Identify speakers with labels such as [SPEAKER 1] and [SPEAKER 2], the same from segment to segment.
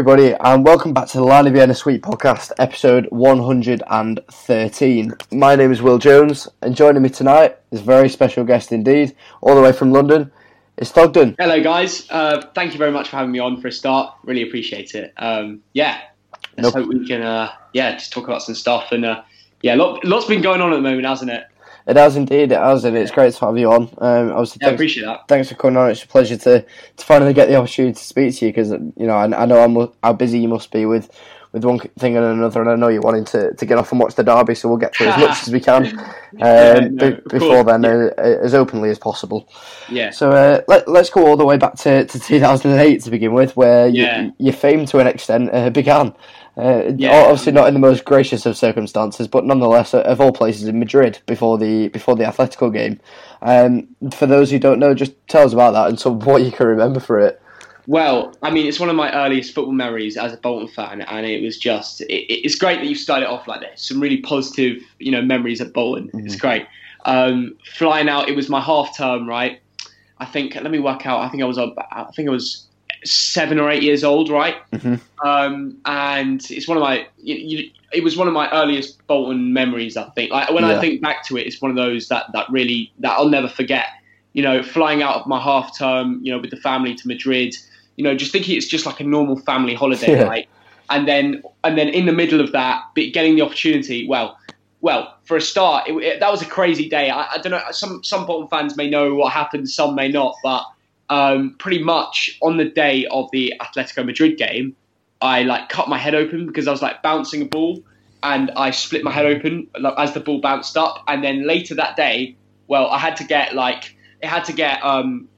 [SPEAKER 1] everybody, and welcome back to the Lion of Vienna Suite podcast, episode 113. My name is Will Jones, and joining me tonight is a very special guest indeed, all the way from London. It's Thogden.
[SPEAKER 2] Hello, guys. Uh, thank you very much for having me on for a start. Really appreciate it. Um, yeah, let's
[SPEAKER 1] Nope.
[SPEAKER 2] hope we can. Uh, yeah, just talk about some stuff and uh, yeah, lot, lots been going on at the moment, hasn't it?
[SPEAKER 1] It has indeed, it has, and it's great to have you on. Um, obviously,
[SPEAKER 2] Yeah, I appreciate that.
[SPEAKER 1] thanks for coming on. It's a pleasure to, to finally get the opportunity to speak to you because you know I, I know how, busy you must be with, with one thing and another, and I know you're wanting to, to get off and watch the derby, so we'll get through as much as we can um,
[SPEAKER 2] Yeah, no, of
[SPEAKER 1] before
[SPEAKER 2] course,
[SPEAKER 1] then, uh, as openly as possible.
[SPEAKER 2] Yeah,
[SPEAKER 1] So uh, let, let's go all the way back to, to 2008 to begin with, where you, your fame to an extent uh, began. Uh,
[SPEAKER 2] Yeah.
[SPEAKER 1] Obviously, not in the most gracious of circumstances, but nonetheless, uh, of all places, in Madrid before the before the Atletico game. Um, for those who don't know, just tell us about that and some what you can remember for it.
[SPEAKER 2] Well, I mean, it's one of my earliest football memories as a Bolton fan, and it was just, it, it's great that you started off like this. Some really positive, you know, memories at Bolton. It's great. Um, flying out, it was my half term, right? I think, let me work out, I think I was, I think I was seven or eight years old, right?
[SPEAKER 1] Mhm.
[SPEAKER 2] Um, and it's one of my, you, you, it was one of my earliest Bolton memories, I think. Like, when
[SPEAKER 1] Yeah.
[SPEAKER 2] I think back to it, it's one of those that, that really, that I'll never forget. You know, flying out of my half term, you know, with the family to Madrid, you know, just thinking it's just like a normal family holiday,
[SPEAKER 1] Yeah.
[SPEAKER 2] right? And then, and then in the middle of that, getting the opportunity. Well, well, for a start, it, it- that was a crazy day. I, I don't know. Some some Bolton fans may know what happened, some may not. But um, pretty much on the day of the Atletico Madrid game, I like cut my head open because I was like bouncing a ball, and I split my head open like, as the ball bounced up. And then later that day, well, I had to get like it had to get um,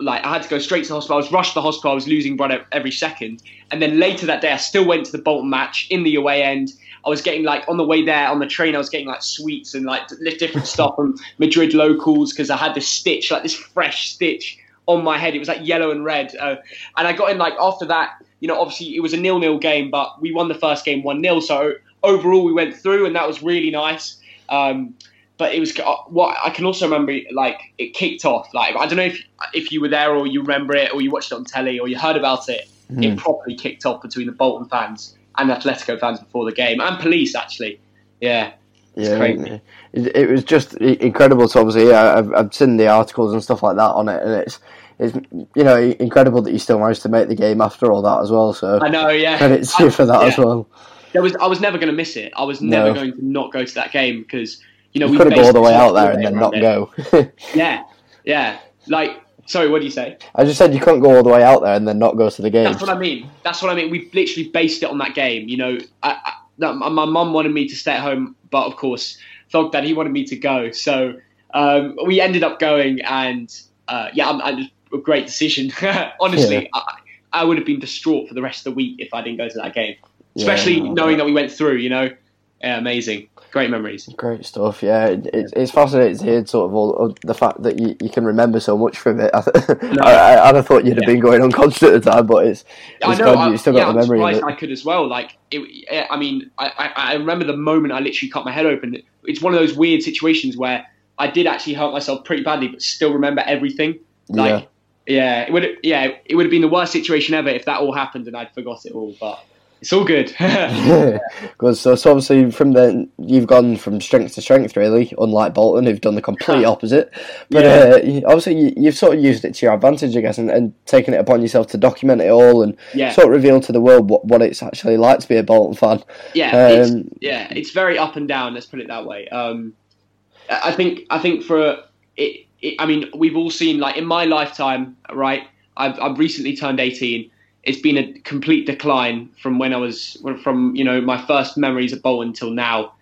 [SPEAKER 2] like I had to go straight to the hospital. I was rushed to the hospital. I was losing blood every second. And then later that day, I still went to the Bolton match in the away end. I was getting like on the way there on the train, I was getting like sweets and like different stuff from Madrid locals because I had this stitch, like this fresh stitch on my head. It was like yellow and red. Uh, and I got in like after that, you know, obviously it was a nil-nil game, but we won the first game one 0 So overall, we went through, and that was really nice. Um, but it was uh, what I can also remember. Like it kicked off. Like I don't know if if you were there or you remember it or you watched it on telly or you heard about it. It properly kicked off between the Bolton fans and Atletico fans before the game and police actually. Yeah, It's
[SPEAKER 1] Yeah,
[SPEAKER 2] crazy.
[SPEAKER 1] it, it was just incredible. So obviously, yeah, I've, I've seen the articles and stuff like that on it, and it's it's you know incredible that you still managed to make the game after all that as well. So
[SPEAKER 2] I know. Yeah,
[SPEAKER 1] credit to you for that as well.
[SPEAKER 2] There was I was never going to miss it. I was never
[SPEAKER 1] No.
[SPEAKER 2] going to not go to that game because you know
[SPEAKER 1] You
[SPEAKER 2] we
[SPEAKER 1] couldn't go all the way out there and then not go.
[SPEAKER 2] Yeah, yeah. Like, sorry, what do you say?
[SPEAKER 1] I just said you couldn't go all the way out there and then not go to the game.
[SPEAKER 2] That's what I mean. That's what I mean. We literally based it on that game. You know, I, I, my my mum wanted me to stay at home, but of course, Thog Dad he wanted me to go. So um, we ended up going, and uh, yeah, I'm, I'm a great decision. Honestly, I, I would have been distraught for the rest of the week if I didn't go to that game, especially
[SPEAKER 1] Yeah.
[SPEAKER 2] knowing that we went through. You know, yeah, amazing, great memories.
[SPEAKER 1] Great stuff, yeah. It, it, it's fascinating to hear sort of all the fact that you, you can remember so much from it. I, th- I, I, I'd have thought you'd have
[SPEAKER 2] Yeah.
[SPEAKER 1] been going unconscious at the time, but it's,
[SPEAKER 2] I
[SPEAKER 1] it's
[SPEAKER 2] know.
[SPEAKER 1] glad
[SPEAKER 2] I,
[SPEAKER 1] you still
[SPEAKER 2] yeah,
[SPEAKER 1] got the
[SPEAKER 2] I'm
[SPEAKER 1] memory.
[SPEAKER 2] I could as well. Like, it, I mean, I, I, I remember the moment I literally cut my head open. It's one of those weird situations where I did actually hurt myself pretty badly, but still remember everything. Like, yeah, it would, yeah, it would have been the worst situation ever if that all happened and I'd forgot it all. But it's all good.
[SPEAKER 1] Because so, so obviously from then you've gone from strength to strength really, unlike Bolton who've done the complete opposite. But
[SPEAKER 2] Yeah.
[SPEAKER 1] uh, obviously you, you've sort of used it to your advantage, I guess, and, and taken it upon yourself to document it all and
[SPEAKER 2] yeah,
[SPEAKER 1] sort of reveal to the world what, what it's actually like to be a Bolton fan.
[SPEAKER 2] yeah, it's,
[SPEAKER 1] Um,
[SPEAKER 2] yeah, it's very up and down. Let's put it that way. Um, I I think I think for it, it, I mean, we've all seen like in my lifetime, right? I've I've recently turned eighteen. It's been a complete decline from when I was from you know my first memories of Bolton until now,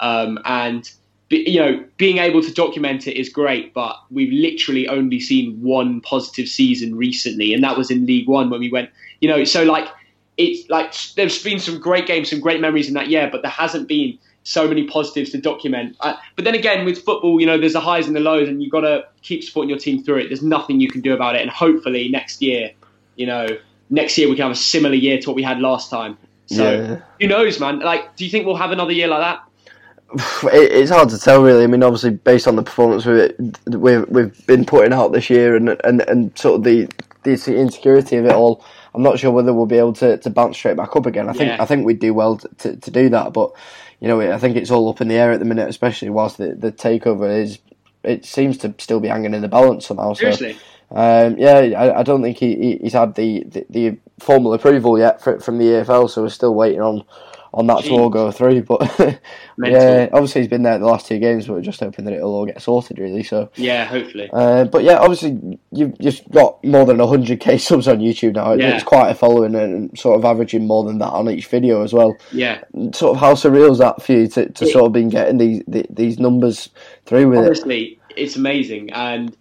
[SPEAKER 2] um, and you know being able to document it is great. But we've literally only seen one positive season recently, and that was in League One when we went. You know, so like it's like there's been some great games, some great memories in that year, but there hasn't been so many positives to document. Uh, but then again, with football, you know, there's the highs and the lows, and you've got to keep supporting your team through it. There's nothing you can do about it, and hopefully next year, you know, next year we can have a similar year to what we had last time. So
[SPEAKER 1] Yeah.
[SPEAKER 2] who knows, man? Like, do you think we'll have another year like that?
[SPEAKER 1] It's hard to tell, really. I mean, obviously, based on the performance we've we've, we've been putting out this year, and and, and sort of the the insecurity of it all, I'm not sure whether we'll be able to, to bounce straight back up again. I think
[SPEAKER 2] Yeah.
[SPEAKER 1] I think we'd do well to, to do that, but you know, I think it's all up in the air at the minute, especially whilst the, the takeover is. It seems to still be hanging in the balance somehow. So,
[SPEAKER 2] Seriously.
[SPEAKER 1] Um, yeah, I, I don't think he, he he's had the, the, the formal approval yet for, from the EFL, so we're still waiting on on that to all go through. But yeah, obviously he's been there the last two games, but we're just hoping that it'll all get sorted, really. So.
[SPEAKER 2] Yeah, hopefully.
[SPEAKER 1] Uh, but yeah, obviously you've just got more than 100k subs on YouTube now.
[SPEAKER 2] Yeah.
[SPEAKER 1] It's quite a following and sort of averaging more than that on each video as well.
[SPEAKER 2] Yeah.
[SPEAKER 1] Sort of how surreal is that for you to, to
[SPEAKER 2] Yeah.
[SPEAKER 1] sort of been getting these the- these numbers through with it?
[SPEAKER 2] Honestly, it's amazing, and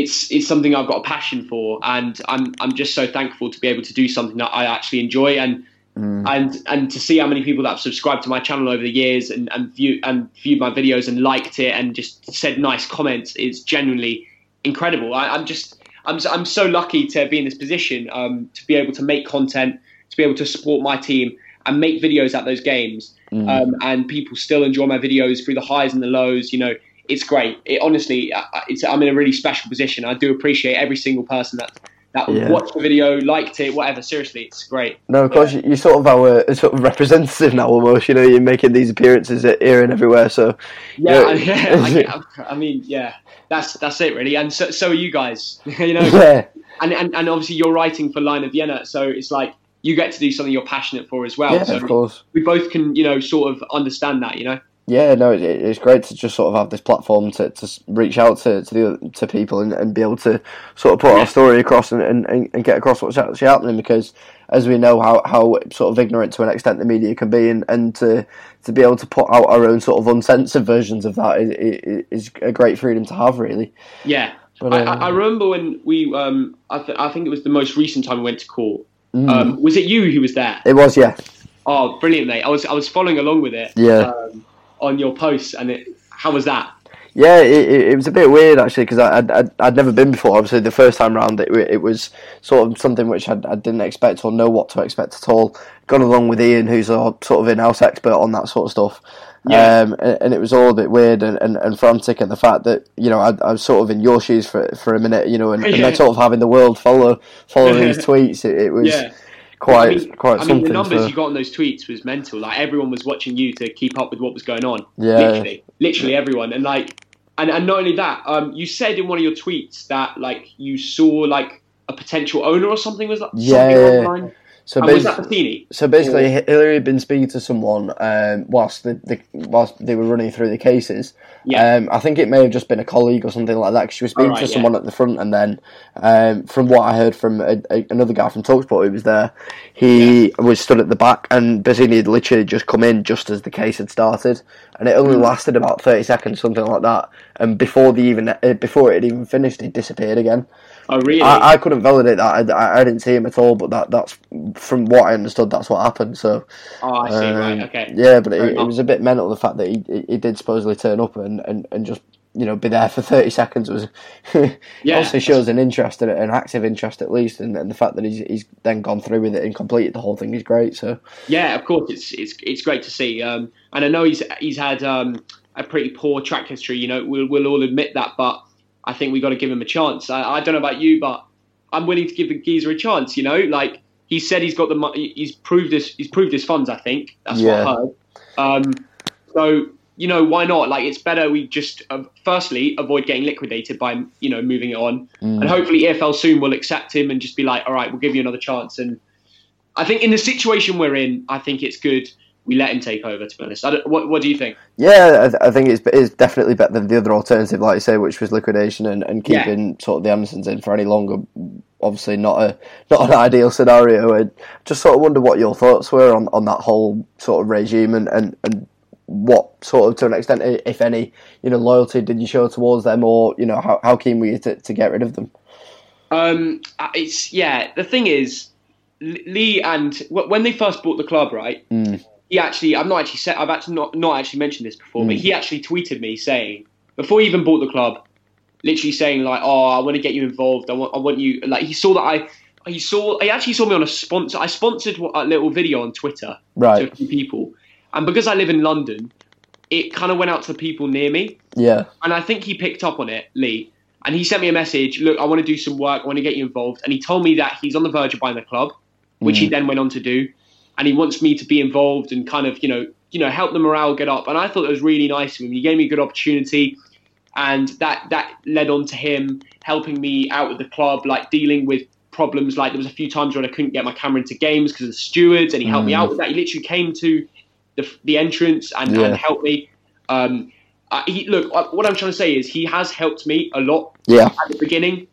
[SPEAKER 2] it's it's something I've got a passion for, and I'm I'm just so thankful to be able to do something that I actually enjoy, and
[SPEAKER 1] Mm.
[SPEAKER 2] and and to see how many people that have subscribed to my channel over the years and and view and viewed my videos and liked it and just said nice comments is genuinely incredible. I, I'm just I'm so- I'm so lucky to be in this position um, to be able to make content, to be able to support my team and make videos at those games,
[SPEAKER 1] Mm.
[SPEAKER 2] um, and people still enjoy my videos through the highs and the lows. You know, it's great. It honestly, it's I'm in a really special position. I do appreciate every single person that that
[SPEAKER 1] Yeah.
[SPEAKER 2] watched the video, liked it, whatever. Seriously, it's great.
[SPEAKER 1] No, of course you- you're sort of our sort of representative now almost. You know, you're making these appearances here and everywhere. So
[SPEAKER 2] Yeah,
[SPEAKER 1] Yeah.
[SPEAKER 2] I, yeah, I, I mean, yeah, that's that's it really, and so so are you guys, you know,
[SPEAKER 1] yeah,
[SPEAKER 2] and, and and obviously you're writing for Lion of Vienna, so it's like you get to do something you're passionate for as well.
[SPEAKER 1] yeah,
[SPEAKER 2] so
[SPEAKER 1] of course.
[SPEAKER 2] we both can, you know, sort of understand that, you know.
[SPEAKER 1] Yeah, no, it, it's great to just sort of have this platform to, to reach out to to, the, to people and, and be able to sort of put
[SPEAKER 2] Yeah.
[SPEAKER 1] our story across and, and, and get across what's actually happening because as we know how, how sort of ignorant to an extent the media can be and, and to to be able to put out our own sort of uncensored versions of that is, is, a great freedom to have really.
[SPEAKER 2] Yeah,
[SPEAKER 1] But,
[SPEAKER 2] I,
[SPEAKER 1] uh,
[SPEAKER 2] I I remember when we, um, I, th- I think it was the most recent time we went to court.
[SPEAKER 1] Mm.
[SPEAKER 2] Um, was it you who was there?
[SPEAKER 1] it was, yeah.
[SPEAKER 2] Oh, brilliant, mate! I was I was following along with it.
[SPEAKER 1] Yeah.
[SPEAKER 2] Um, on your posts, and it, how was that?
[SPEAKER 1] Yeah, it, it, it was a bit weird actually because I'd, I'd, I'd never been before. Obviously, the first time round, it, it was sort of something which I'd, I didn't expect or know what to expect at all. Gone along with Ian, who's a sort of in-house expert on that sort of stuff.
[SPEAKER 2] Yeah.
[SPEAKER 1] Um, and, and it was all a bit weird and, and, and frantic, and the fact that you know I, I was sort of in your shoes for for a minute, you know, and, and
[SPEAKER 2] Yeah.
[SPEAKER 1] then sort of having the world follow follow these tweets, it, it was
[SPEAKER 2] Yeah.
[SPEAKER 1] Quite
[SPEAKER 2] I mean,
[SPEAKER 1] quite
[SPEAKER 2] I mean, the numbers
[SPEAKER 1] so-
[SPEAKER 2] you got on those tweets was mental. Like everyone was watching you to keep up with what was going on.
[SPEAKER 1] Yeah.
[SPEAKER 2] Literally, literally everyone. And like, and, and not only that, um, you said in one of your tweets that like you saw like a potential owner or something was that
[SPEAKER 1] Yeah,
[SPEAKER 2] something
[SPEAKER 1] yeah,
[SPEAKER 2] along
[SPEAKER 1] yeah.
[SPEAKER 2] the line?
[SPEAKER 1] so
[SPEAKER 2] And was that
[SPEAKER 1] So basically, Hillary had been speaking to someone um, whilst the, the whilst they were running through the cases.
[SPEAKER 2] Yeah.
[SPEAKER 1] Um, I think it may have just been a colleague or something like that. 'cause she was speaking
[SPEAKER 2] Alright,
[SPEAKER 1] to
[SPEAKER 2] yeah.
[SPEAKER 1] someone at the front, and then um, from what I heard from a, a, another guy from Talksport who was there, he was stood at the back, and Bassini had literally just come in just as the case had started, and it only
[SPEAKER 2] Hmm.
[SPEAKER 1] lasted about thirty seconds, something like that. And before the even uh, before it had even finished, he disappeared again.
[SPEAKER 2] Oh really?
[SPEAKER 1] I, I couldn't validate that. I, I, I didn't see him at all, but that that's from what I understood. That's what happened. So
[SPEAKER 2] oh, I see.
[SPEAKER 1] um,
[SPEAKER 2] right. Okay.
[SPEAKER 1] yeah, but it, it was a bit mental the fact that he he, did supposedly turn up and, and, and just you know be there for thirty seconds was
[SPEAKER 2] Yeah.
[SPEAKER 1] obviously shows an interest and an active interest at least, and, and the fact that he's he's then gone through with it and completed the whole thing is great. So
[SPEAKER 2] Yeah, of course, it's it's it's great to see. Um, and I know he's he's had um, a pretty poor track history. You know, we'll we'll all admit that, but I think we got to give him a chance. I, I don't know about you, but I'm willing to give the geezer a chance. You know, like he said, he's got the money. he's proved his he's proved his funds. I think that's
[SPEAKER 1] Yeah.
[SPEAKER 2] what I heard. Um, so you know, why not? Like, it's better we just uh, firstly avoid getting liquidated by you know moving it on,
[SPEAKER 1] mm,
[SPEAKER 2] and hopefully EFL soon will accept him and just be like, all right, we'll give you another chance. And I think in the situation we're in, I think it's good we let him take over. To be honest, I don't, what what do you think?
[SPEAKER 1] yeah, I, th- I think it's it's definitely better than the other alternative, like you say, which was liquidation and, and
[SPEAKER 2] Yeah.
[SPEAKER 1] keeping sort of the Andersons in for any longer. Obviously, not a not an ideal scenario. And just sort of wonder what your thoughts were on, on that whole sort of regime and, and, and what sort of to an extent, if any, you know, loyalty did you show towards them, or you know, how, how keen were you to, to get rid of them?
[SPEAKER 2] Um, it's yeah. The thing is, Lee and when they first bought the club, right?
[SPEAKER 1] Mm.
[SPEAKER 2] He actually, I've not actually said, I've actually not not actually mentioned this before, but
[SPEAKER 1] Mm.
[SPEAKER 2] he actually tweeted me saying before he even bought the club, literally saying like, "Oh, I want to get you involved. I want, I want you." Like he saw that I, he saw, he actually saw me on a sponsor. I sponsored a little video on Twitter to
[SPEAKER 1] Right.
[SPEAKER 2] a few people, and because I live in London, it kind of went out to the people near me,
[SPEAKER 1] Yeah.
[SPEAKER 2] and I think he picked up on it, Lee. And he sent me a message. Look, I want to do some work. I want to get you involved. And he told me that he's on the verge of buying the club. which he then went on to do, and he wants me to be involved and kind of you know you know help the morale get up. And I thought it was really nice of him. He gave me a good opportunity, and that that led on to him helping me out with the club, like dealing with problems. Like there was a few times when I couldn't get my camera into games because of the stewards, and he helped me out with that. He literally came to the, the entrance and,
[SPEAKER 1] Yeah.
[SPEAKER 2] and helped me. Um, uh, he, look, uh, what I'm trying to say is he has helped me a lot
[SPEAKER 1] Yeah.
[SPEAKER 2] at the beginning,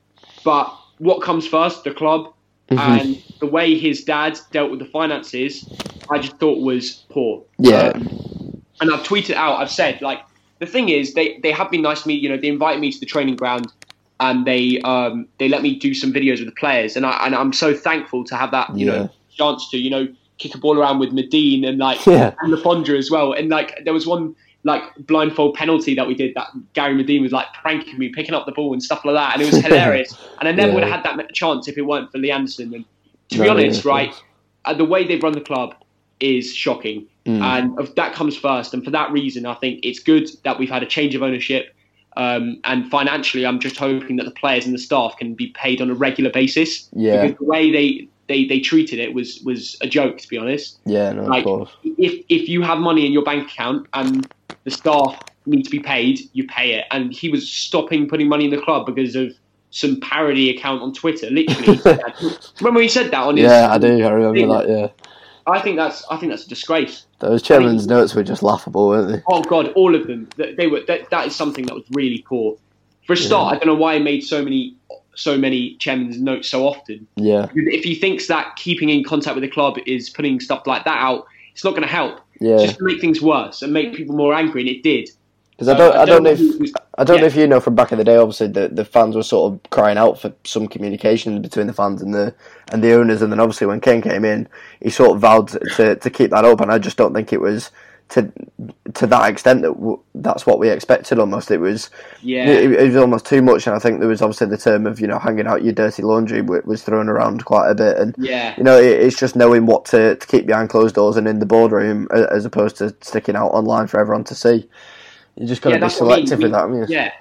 [SPEAKER 2] but what comes first, the club,
[SPEAKER 1] Mhm.
[SPEAKER 2] and the way his dad dealt with the finances, I just thought was poor.
[SPEAKER 1] Yeah.
[SPEAKER 2] Um, and I've tweeted out, I've said, like, the thing is, they, they have been nice to me. You know, they invited me to the training ground and they um, they let me do some videos with the players. And, I, and I'm so thankful to have that, you
[SPEAKER 1] Yeah.
[SPEAKER 2] know, chance to, you know, kick a ball around with Madine and, like,
[SPEAKER 1] Yeah.
[SPEAKER 2] and Le Fondre as well. And, like, there was one, like, blindfold penalty that we did that Gary Madine was, like, pranking me, picking up the ball and stuff like that. And it was hilarious. and I never
[SPEAKER 1] Yeah.
[SPEAKER 2] would have had that chance if it weren't for Lee Anderson. And to
[SPEAKER 1] No,
[SPEAKER 2] be honest,
[SPEAKER 1] yeah,
[SPEAKER 2] right, uh, the way they've run the club is shocking.
[SPEAKER 1] Mm.
[SPEAKER 2] And of, that comes first. And for that reason, I think it's good that we've had a change of ownership. Um, and financially, I'm just hoping that the players and the staff can be paid on a regular basis.
[SPEAKER 1] Yeah.
[SPEAKER 2] Because the way they, they, they treated it was, was a joke, to be honest.
[SPEAKER 1] Yeah, no, of
[SPEAKER 2] Like,
[SPEAKER 1] course.
[SPEAKER 2] if, if you have money in your bank account and the staff need to be paid, you pay it. And he was stopping putting money in the club because of some parody account on Twitter. Literally, remember when he said that on his?
[SPEAKER 1] Yeah, I do. I remember
[SPEAKER 2] thing.
[SPEAKER 1] that. Yeah,
[SPEAKER 2] I think that's I think that's a disgrace.
[SPEAKER 1] those chairman's notes were just laughable, weren't they?
[SPEAKER 2] Oh God, all of them. They they were. That, that is something that was really poor. For a start, I don't know why he made so many so many chairman's notes so often.
[SPEAKER 1] Yeah,
[SPEAKER 2] If he thinks that keeping in contact with the club is putting stuff like that out, it's not going to help.
[SPEAKER 1] Yeah.
[SPEAKER 2] Just to make things worse and make people more angry, and it did.
[SPEAKER 1] Because I don't, I um, don't know if
[SPEAKER 2] was-
[SPEAKER 1] I don't know if you know from back in the day. Obviously, the, the fans were sort of crying out for some communication between the fans and the and the owners. And then obviously when Ken came in, he sort of vowed to, to keep that up. And I just don't think it was to to that extent that w- that's what we expected. Almost it was
[SPEAKER 2] yeah.
[SPEAKER 1] it, it was almost too much. And I think there was obviously the term of you know hanging out your dirty laundry w- was thrown around quite a bit. And
[SPEAKER 2] Yeah.
[SPEAKER 1] you know it, it's just knowing what to, to keep behind closed doors and in the boardroom a- as opposed to sticking out online for everyone to see. You just got to
[SPEAKER 2] Yeah,
[SPEAKER 1] be
[SPEAKER 2] that's I mean.
[SPEAKER 1] selective
[SPEAKER 2] We-
[SPEAKER 1] with that. haven't you?
[SPEAKER 2] Yeah.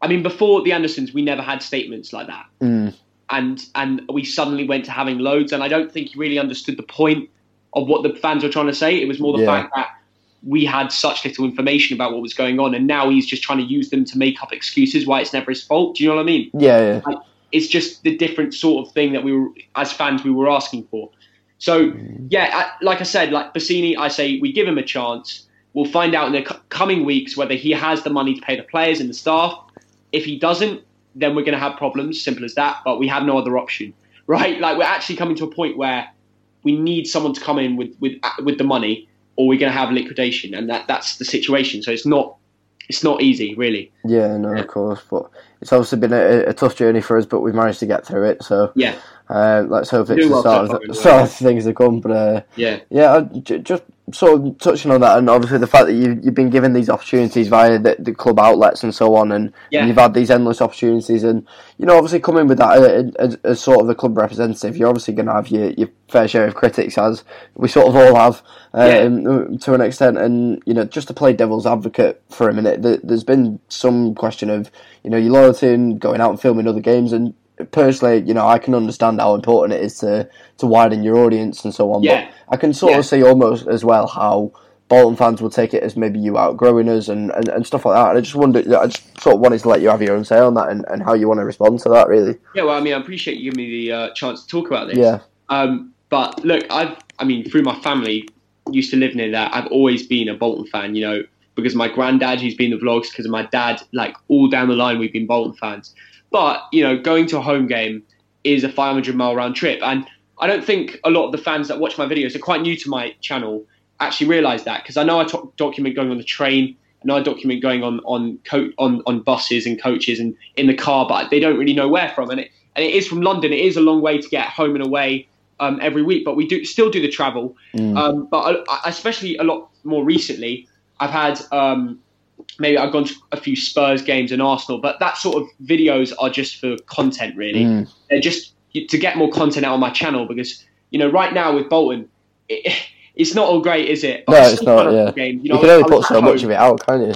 [SPEAKER 2] I mean, before the Andersons, we never had statements like that.
[SPEAKER 1] Mm.
[SPEAKER 2] and and we suddenly went to having loads and I don't think he really understood the point of what the fans were trying to say. It was more the
[SPEAKER 1] Yeah.
[SPEAKER 2] fact that we had such little information about what was going on and now he's just trying to use them to make up excuses why it's never his fault. Do you know what I mean?
[SPEAKER 1] Yeah, yeah.
[SPEAKER 2] It's just the different sort of thing that we were as fans we were asking for. So yeah, I, like I said, like Bassini, I say we give him a chance. We'll find out in the c- coming weeks whether he has the money to pay the players and the staff. If he doesn't, then we're going to have problems. Simple as that. But we have no other option, right? Like we're actually coming to a point where we need someone to come in with with with the money, or we're going to have liquidation, and that that's the situation. So it's not it's not easy, really.
[SPEAKER 1] Yeah, no, of course. But it's obviously been a, a tough journey for us, but we've managed to get through it. So
[SPEAKER 2] Yeah,
[SPEAKER 1] uh, let's hope it's the
[SPEAKER 2] well
[SPEAKER 1] start, of, the, start of things to come. But uh,
[SPEAKER 2] yeah,
[SPEAKER 1] yeah, just of touching on that, and obviously the fact that you, you've been given these opportunities via the, the club outlets and so on, and,
[SPEAKER 2] Yeah.
[SPEAKER 1] and you've had these endless opportunities, and you know, obviously coming with that uh, as, as sort of a club representative, you're obviously going to have your, your fair share of critics, as we sort of all have um, to an extent, and you know, just to play devil's advocate for a minute, th there's been some question of you know your loyalty and going out and filming other games, and personally, you know, I can understand how important it is to to widen your audience and so on,
[SPEAKER 2] Yeah.
[SPEAKER 1] but I can sort
[SPEAKER 2] Yeah.
[SPEAKER 1] of see almost as well how Bolton fans will take it as maybe you outgrowing us and, and, and stuff like that. And I just wondered, I just sort of wanted to let you have your own say on that and, and how you want to respond to that, really.
[SPEAKER 2] yeah. Well, I mean, I appreciate you giving me the uh, chance to talk about this.
[SPEAKER 1] Yeah,
[SPEAKER 2] Um, but look, I've, I mean, through my family, used to live near that. I've always been a Bolton fan, you know, because my granddad, who's been the vlogs, because of my dad, like all down the line, we've been Bolton fans. But you know, going to a home game is a 500 mile round trip, and I don't think a lot of the fans that watch my videos are quite new to my channel actually realise that because I know I talk, document going on the train. and I document going on on co- on on buses and coaches and in the car, but they don't really know where from. And it and it is from London. It is a long way to get home and away um, every week, but we do still do the travel.
[SPEAKER 1] Mm.
[SPEAKER 2] Um, but I, I- especially a lot more recently, I've had um, maybe I've gone to a few Spurs games and Arsenal, but that sort of videos are just for content, really.
[SPEAKER 1] Mm.
[SPEAKER 2] They're just to get more content out on my channel because you know right now with Bolton, it, it's not all great, is it?
[SPEAKER 1] No, it's not, yeah.
[SPEAKER 2] Game, you,
[SPEAKER 1] you can only put so much of it out, can't you?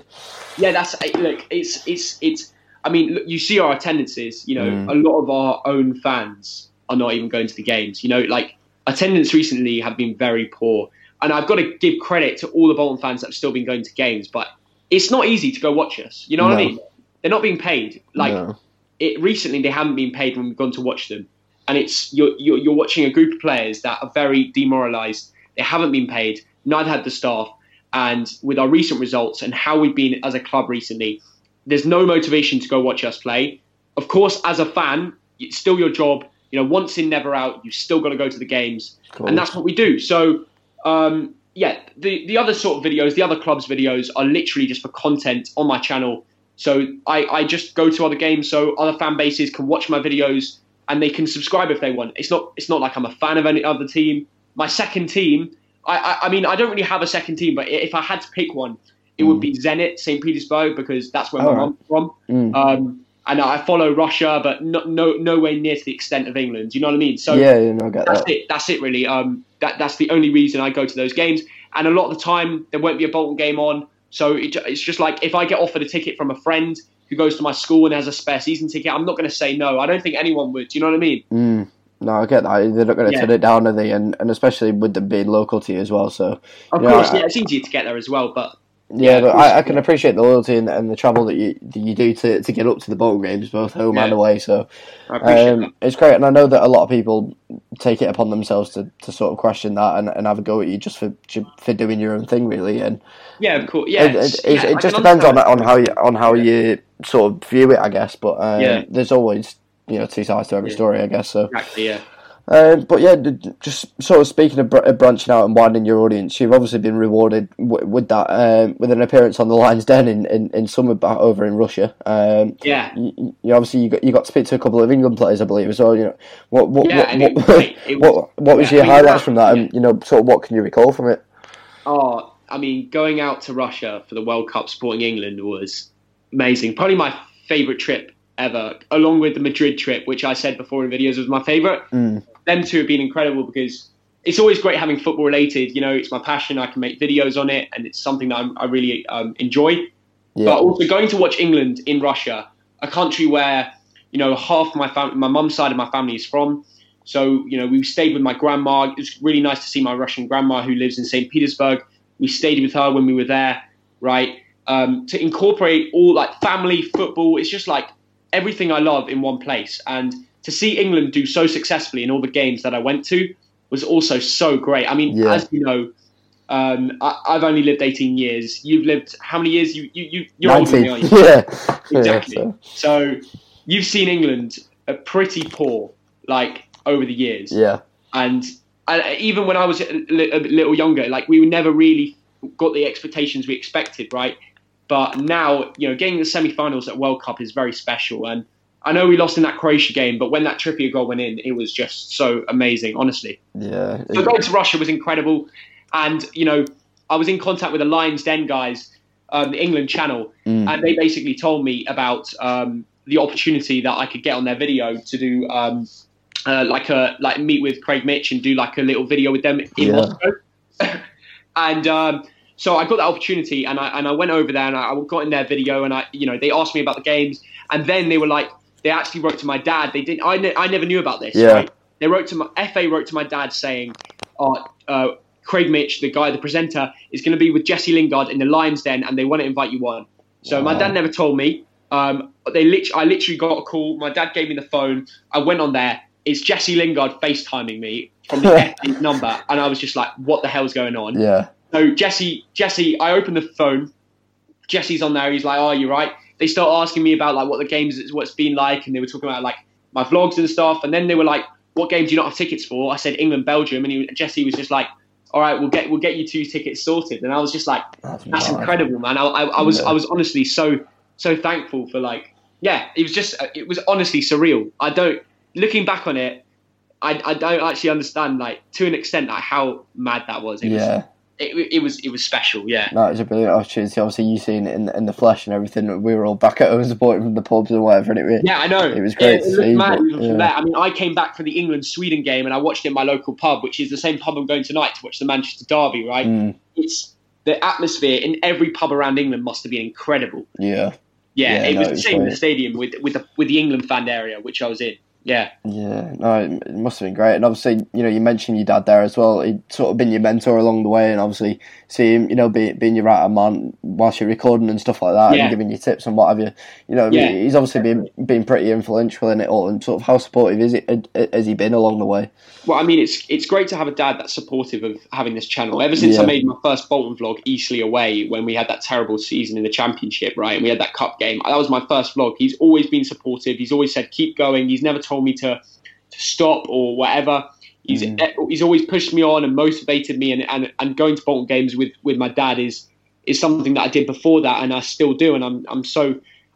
[SPEAKER 2] Yeah, that's look. It's it's it's. I mean, look, you see our attendances. You know,
[SPEAKER 1] Mm.
[SPEAKER 2] a lot of our own fans are not even going to the games. You know, like attendance recently have been very poor. And I've got to give credit to all the Bolton fans that have still been going to games, but it's not easy to go watch us. You know what I mean? They're not being paid. Like
[SPEAKER 1] No.
[SPEAKER 2] it recently, they haven't been paid when we've gone to watch them, and it's you're you're, you're watching a group of players that are very demoralised. They haven't been paid. Neither had the staff. And with our recent results and how we've been as a club recently, there's no motivation to go watch us play. Of course, as a fan, it's still your job. You know, once in, never out. You've still got to go to the games, and that's what we do. So, um, yeah, the the other sort of videos, the other clubs' videos, are literally just for content on my channel. So I, I just go to other games so other fan bases can watch my videos and they can subscribe if they want. It's not it's not like I'm a fan of any other team. My second team, I, I, I mean, I don't really have a second team, but if I had to pick one, it would be Zenit St. Petersburg because that's where my
[SPEAKER 1] All right.
[SPEAKER 2] mum's from.
[SPEAKER 1] Mm.
[SPEAKER 2] Um, and I follow Russia, but no, no, nowhere near to the extent of England. You know what I mean? So
[SPEAKER 1] yeah, you know, I get
[SPEAKER 2] that's
[SPEAKER 1] that.
[SPEAKER 2] it. That's it, really. Um, that that's the only reason I go to those games. And a lot of the time, there won't be a Bolton game on. So it, it's just like if I get offered a ticket from a friend who goes to my school and has a spare season ticket, I'm not going to say no. I don't think anyone would. Do you know what I mean?
[SPEAKER 1] Mm. No, I get that. They're not going to
[SPEAKER 2] Yeah.
[SPEAKER 1] turn it down, are they? And and especially with them being local to you as well. So
[SPEAKER 2] Of course,
[SPEAKER 1] I-
[SPEAKER 2] yeah, it's easier to get there as well. But
[SPEAKER 1] yeah,
[SPEAKER 2] Yeah,
[SPEAKER 1] but I, I can appreciate the loyalty and, and the travel that you that you do to, to get up to the bowl games, both home and away. So
[SPEAKER 2] I appreciate that.
[SPEAKER 1] um, it's great, and I know that a lot of people take it upon themselves to, to sort of question that and, and have a go at you just for for doing your own thing, really. And
[SPEAKER 2] Yeah, of course. Yeah,
[SPEAKER 1] it, it, it,
[SPEAKER 2] yeah,
[SPEAKER 1] it just depends on on how you on how you sort of view it, I guess. But um,
[SPEAKER 2] Yeah.
[SPEAKER 1] there's always you know two sides to every
[SPEAKER 2] Yeah.
[SPEAKER 1] story, I guess. So.
[SPEAKER 2] Exactly. Yeah.
[SPEAKER 1] Um, but yeah, just sort of speaking of, br- of branching out and widening your audience, you've obviously been rewarded w- with that um, with an appearance on the Lions Den in, in, in summer back over in Russia. Um,
[SPEAKER 2] Yeah.
[SPEAKER 1] you, you obviously you got, you got to speak to a couple of England players, I believe, as well. You know, what what
[SPEAKER 2] Yeah,
[SPEAKER 1] what,
[SPEAKER 2] it was. It was-
[SPEAKER 1] what, what was
[SPEAKER 2] yeah,
[SPEAKER 1] your
[SPEAKER 2] I mean,
[SPEAKER 1] highlights
[SPEAKER 2] that-
[SPEAKER 1] from that,
[SPEAKER 2] yeah.
[SPEAKER 1] and you know, sort of what can you recall from it?
[SPEAKER 2] Oh, I mean, going out to Russia for the World Cup supporting England was amazing. Probably my favourite trip ever, along with the Madrid trip, which I said before in videos was my favourite.
[SPEAKER 1] Mm.
[SPEAKER 2] Them two have been incredible because it's always great having football related. You know, it's my passion. I can make videos on it, and it's something that I'm, I really um, enjoy.
[SPEAKER 1] Yeah,
[SPEAKER 2] But also going to watch England in Russia, a country where you know half my fam- my mum's side of my family is from. So you know we stayed with my grandma. It was really nice to see my Russian grandma who lives in St. Petersburg. We stayed with her when we were there, right? Um, to incorporate all like family football, it's just like everything I love in one place. And to see England do so successfully in all the games that I went to was also so great. I mean,
[SPEAKER 1] Yeah.
[SPEAKER 2] as you know, um, I, I've only lived 18 years. You've lived how many years? You you you you're older than me, aren't you?
[SPEAKER 1] Yeah,
[SPEAKER 2] Exactly.
[SPEAKER 1] Yeah, so,
[SPEAKER 2] So you've seen England uh, pretty poor, like over the years,
[SPEAKER 1] yeah,
[SPEAKER 2] and, and even when I was a, a little younger, like we never really got the expectations we expected, right? But now, you know, getting the semi-finals at World Cup is very special, and I know we lost in that Croatia game, but when that Trippier goal went in, it was just so amazing, honestly.
[SPEAKER 1] yeah.
[SPEAKER 2] So going to Russia was incredible, and you know I was in contact with the Lions Den guys, um, the England channel,
[SPEAKER 1] Mm.
[SPEAKER 2] and they basically told me about um, the opportunity that I could get on their video to do um, uh, like a like meet with Craig Mitch and do like a little video with them in
[SPEAKER 1] Yeah.
[SPEAKER 2] Moscow, and. Um, so I got that opportunity, and I and I went over there, and I, I got in their video, and I, you know, they asked me about the games, and then they were like, they actually wrote to my dad. They didn't. I, ne- I never knew about this.
[SPEAKER 1] Yeah.
[SPEAKER 2] Right? They wrote to my FA wrote to my dad saying, "Oh, uh, Craig Mitch, the guy, the presenter, is going to be with Jesse Lingard in the Lions Den, and they want to invite you on." So my dad never told me. Um, they lit- I literally got a call. My dad gave me the phone. I went on there. It's Jesse Lingard FaceTiming me from the FA number, and I was just like, "What the hell's going on?"
[SPEAKER 1] yeah,
[SPEAKER 2] So Jesse, Jesse, I opened the phone. Jesse's on there. He's like, "Oh, you're right." They start asking me about like what the games, is what it's been like, and they were talking about like my vlogs and stuff. And then they were like, "What game do you not have tickets for?" I said England, Belgium, and he, Jesse was just like, "All right, we'll get we'll get you two tickets sorted." And I was just like,
[SPEAKER 1] that's,
[SPEAKER 2] "That's incredible, man." I, I, I was
[SPEAKER 1] Yeah.
[SPEAKER 2] I was honestly so so thankful for like yeah, it was just it was honestly surreal. I don't looking back on it. I, I don't actually understand like to an extent like how mad that was. It was
[SPEAKER 1] Yeah,
[SPEAKER 2] it, it was it was special. Yeah,
[SPEAKER 1] no, was a brilliant opportunity. Obviously, you seen it in in the flesh and everything. We were all back at home supporting from the pubs and whatever, and it really,
[SPEAKER 2] yeah, I know.
[SPEAKER 1] It was great
[SPEAKER 2] It,
[SPEAKER 1] to
[SPEAKER 2] it
[SPEAKER 1] see,
[SPEAKER 2] mad
[SPEAKER 1] but,
[SPEAKER 2] even from
[SPEAKER 1] yeah.
[SPEAKER 2] there. I mean, I came back for the England Sweden game and I watched it in my local pub, which is the same pub I'm going tonight to watch the Manchester Derby. Right?
[SPEAKER 1] Mm,
[SPEAKER 2] It's the atmosphere in every pub around England must have been incredible.
[SPEAKER 1] yeah,
[SPEAKER 2] Yeah,
[SPEAKER 1] Yeah,
[SPEAKER 2] it
[SPEAKER 1] no,
[SPEAKER 2] was
[SPEAKER 1] it
[SPEAKER 2] the same in the stadium with with the with the England fan area, which I was in. Yeah,
[SPEAKER 1] Yeah, no, it must have been great. And obviously, you know, you mentioned your dad there as well. He'd sort of been your mentor along the way, and obviously, see him, you know, be, being your right hand man whilst you're recording and stuff like that,
[SPEAKER 2] Yeah.
[SPEAKER 1] and giving you tips and what have you. You know,
[SPEAKER 2] Yeah.
[SPEAKER 1] he's obviously been been pretty influential in it all. And sort of how supportive is it has he been along the way?
[SPEAKER 2] Well, I mean, it's it's great to have a dad that's supportive of having this channel. Ever since I made my first Bolton vlog, Eastleigh away, when we had that terrible season in the Championship, right, and we had that cup game, that was my first vlog. He's always been supportive. He's always said, "Keep going." He's never told me to to stop or whatever. He's
[SPEAKER 1] Mm.
[SPEAKER 2] he's always pushed me on and motivated me, and, and and going to Bolton games with with my dad is is something that I did before that, and I still do, and I'm I'm so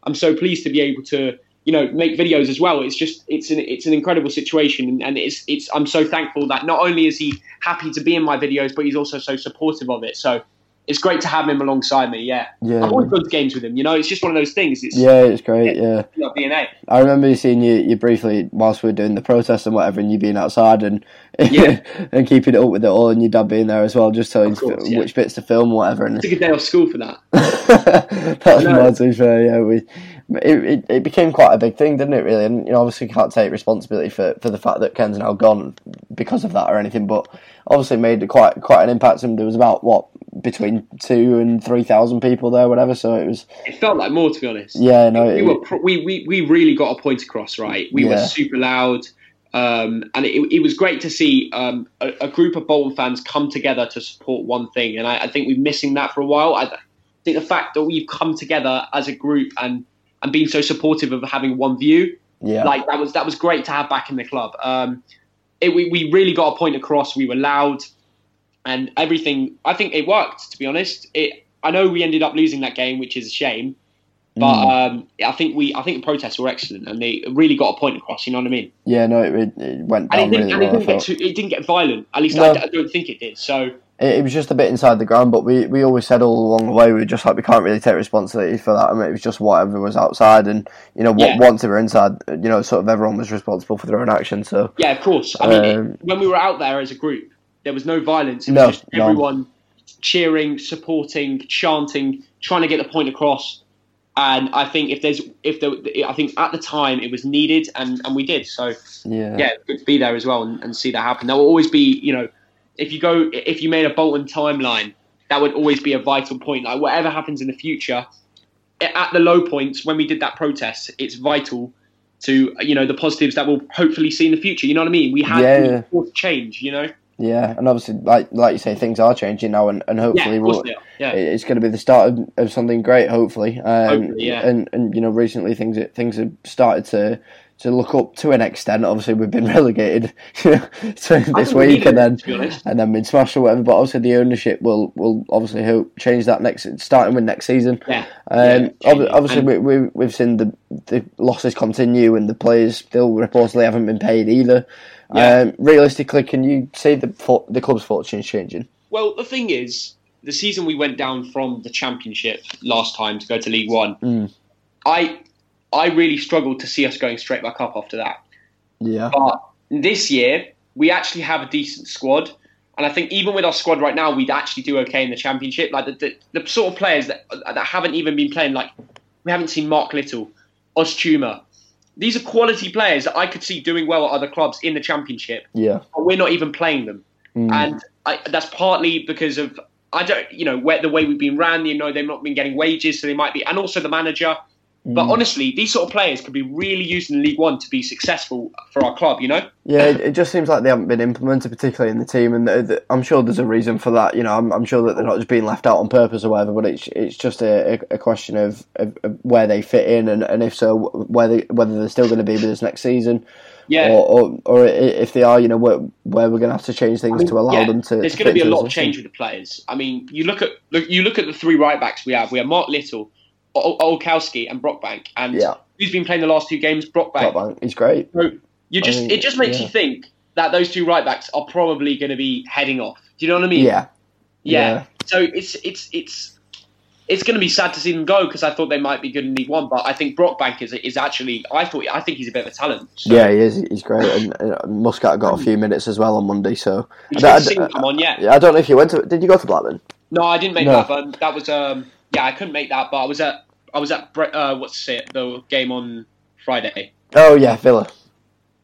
[SPEAKER 2] I'm so pleased to be able to you know make videos as well. It's just it's an it's an incredible situation, and, and it's it's I'm so thankful that not only is he happy to be in my videos, but he's also so supportive of it. So it's great to have him alongside me. Yeah,
[SPEAKER 1] Yeah,
[SPEAKER 2] I've always gone to games with him. You know, it's just one of those things. It's
[SPEAKER 1] yeah, it's great. Yeah,
[SPEAKER 2] yeah. DNA.
[SPEAKER 1] I remember seeing you, you briefly whilst we were doing the protest and whatever, and you being outside and
[SPEAKER 2] Yeah.
[SPEAKER 1] and keeping it up with it all, and your dad being there as well, just telling
[SPEAKER 2] course, yeah.
[SPEAKER 1] which bits to film, whatever. And
[SPEAKER 2] I took a day off school for that.
[SPEAKER 1] that was
[SPEAKER 2] No.
[SPEAKER 1] mad, to fair. Yeah, we it, it, it became quite a big thing, didn't it? Really, and you know, obviously, can't take responsibility for, for the fact that Ken's now gone because of that or anything, but obviously made quite quite an impact. And there was about what between two and three thousand people there, whatever. So it was,
[SPEAKER 2] It felt like more, to be honest.
[SPEAKER 1] yeah, no,
[SPEAKER 2] we
[SPEAKER 1] it,
[SPEAKER 2] were pro- we, we we really got a point across, right? We were super loud, um, and it, it was great to see um, a, a group of Bolton fans come together to support one thing. And I, I think we're missing that for a while. I think the fact that we've come together as a group and and been so supportive of having one view,
[SPEAKER 1] yeah,
[SPEAKER 2] like that was that was great to have back in the club. Um, it, we we really got a point across. We were loud, and everything. I think it worked. To be honest, it. I know we ended up losing that game, which is a shame. But
[SPEAKER 1] Mm.
[SPEAKER 2] um, I think we, I think the protests were excellent, and they really got a point across. You know what I mean?
[SPEAKER 1] yeah, no, it, it, went
[SPEAKER 2] And
[SPEAKER 1] down
[SPEAKER 2] it didn't,
[SPEAKER 1] really
[SPEAKER 2] and
[SPEAKER 1] well.
[SPEAKER 2] Didn't get too, it didn't get violent. At least
[SPEAKER 1] No.
[SPEAKER 2] I, I don't think it did. So
[SPEAKER 1] It, it was just a bit inside the ground, but we, we always said all along the way we were just like we can't really take responsibility for that. I mean, it was just whatever was outside, and you know,
[SPEAKER 2] Yeah.
[SPEAKER 1] once they were inside, you know, sort of everyone was responsible for their own actions. So
[SPEAKER 2] yeah, of course. I mean,
[SPEAKER 1] Um,
[SPEAKER 2] when we were out there as a group, there was no violence. It was
[SPEAKER 1] No,
[SPEAKER 2] just
[SPEAKER 1] none.
[SPEAKER 2] everyone cheering, supporting, chanting, trying to get the point across. And I think if there's if there, I think at the time it was needed, and, and we did. So
[SPEAKER 1] yeah,
[SPEAKER 2] yeah, good to be there as well and, and see that happen. There will always be, you know, if you go, if you made a Bolton timeline, that would always be a vital point. Like whatever happens in the future, at the low points when we did that protest, it's vital to you know the positives that we'll hopefully see in the future. You know what I mean? We had
[SPEAKER 1] Yeah,
[SPEAKER 2] change. You know?
[SPEAKER 1] Yeah, and obviously, like like you say, things are changing now, and, and hopefully
[SPEAKER 2] course
[SPEAKER 1] we'll.
[SPEAKER 2] Yeah,
[SPEAKER 1] it's going to be the start of, of something great. Hopefully, um,
[SPEAKER 2] Hopefully, yeah.
[SPEAKER 1] and and you know, recently things things have started to. To look up to an extent, obviously we've been relegated to this week, and then and then been smashed or whatever. But obviously, the ownership will will obviously hope change that next starting with next season.
[SPEAKER 2] Yeah,
[SPEAKER 1] Um,
[SPEAKER 2] Yeah,
[SPEAKER 1] ob- obviously,
[SPEAKER 2] And-
[SPEAKER 1] we, we we've seen the the losses continue, and the players still reportedly haven't been paid either.
[SPEAKER 2] Yeah.
[SPEAKER 1] Um, realistically, can you see the for- the club's fortunes changing?
[SPEAKER 2] Well, the thing is, the season we went down from the Championship last time to go to League One,
[SPEAKER 1] Mm.
[SPEAKER 2] I I really struggled to see us going straight back up after that.
[SPEAKER 1] Yeah,
[SPEAKER 2] But this year, we actually have a decent squad. And I think even with our squad right now, we'd actually do okay in the championship. Like the, the, the sort of players that, that haven't even been playing, like we haven't seen Mark Little, Oztumer. These are quality players that I could see doing well at other clubs in the championship,
[SPEAKER 1] yeah,
[SPEAKER 2] but we're not even playing them.
[SPEAKER 1] Mm.
[SPEAKER 2] And I, that's partly because of I don't, you know, where, the way we've been ran. You know, they've not been getting wages, so they might be, and also the manager. But
[SPEAKER 1] Mm.
[SPEAKER 2] honestly, these sort of players could be really used in League One to be successful for our club. You know.
[SPEAKER 1] yeah. It, it just seems like they haven't been implemented, particularly in the team, and the, the, I'm sure there's a reason for that. You know, I'm, I'm sure that they're not just being left out on purpose or whatever, but it's it's just a, a, a question of, of, of where they fit in, and, and if so, whether whether they're still going to be with us next season.
[SPEAKER 2] Yeah.
[SPEAKER 1] or, or, or if they are, you know, where, where we're going to have to change things
[SPEAKER 2] I mean,
[SPEAKER 1] to allow
[SPEAKER 2] yeah,
[SPEAKER 1] them to.
[SPEAKER 2] There's going to be a lot of change with the players. I mean, you look at look, you look at the three right backs we have. We have Mark Little, O- Olkowski, and Brockbank. And
[SPEAKER 1] Yeah.
[SPEAKER 2] who's been playing the last two games? Brockbank.
[SPEAKER 1] Brockbank, he's great.
[SPEAKER 2] So you just
[SPEAKER 1] I mean,
[SPEAKER 2] it just makes
[SPEAKER 1] yeah.
[SPEAKER 2] you think that those two right backs are probably going to be heading off. Do you know what I mean?
[SPEAKER 1] Yeah,
[SPEAKER 2] Yeah.
[SPEAKER 1] yeah.
[SPEAKER 2] So it's it's it's it's going to be sad to see them go because I thought they might be good in League One, but I think Brockbank is is actually I thought I think he's a bit of a talent. So
[SPEAKER 1] yeah, he is. He's great, and uh, Muscat got a few minutes as well on Monday. So I, I-
[SPEAKER 2] Singh come on, yeah.
[SPEAKER 1] yeah, I don't know if you went to. Did you go to Blackburn?
[SPEAKER 2] No, I didn't make
[SPEAKER 1] No.
[SPEAKER 2] that, but that was um yeah I couldn't make that, but I was at I was at Bre- uh, what's it the game on Friday.
[SPEAKER 1] Oh yeah, Villa.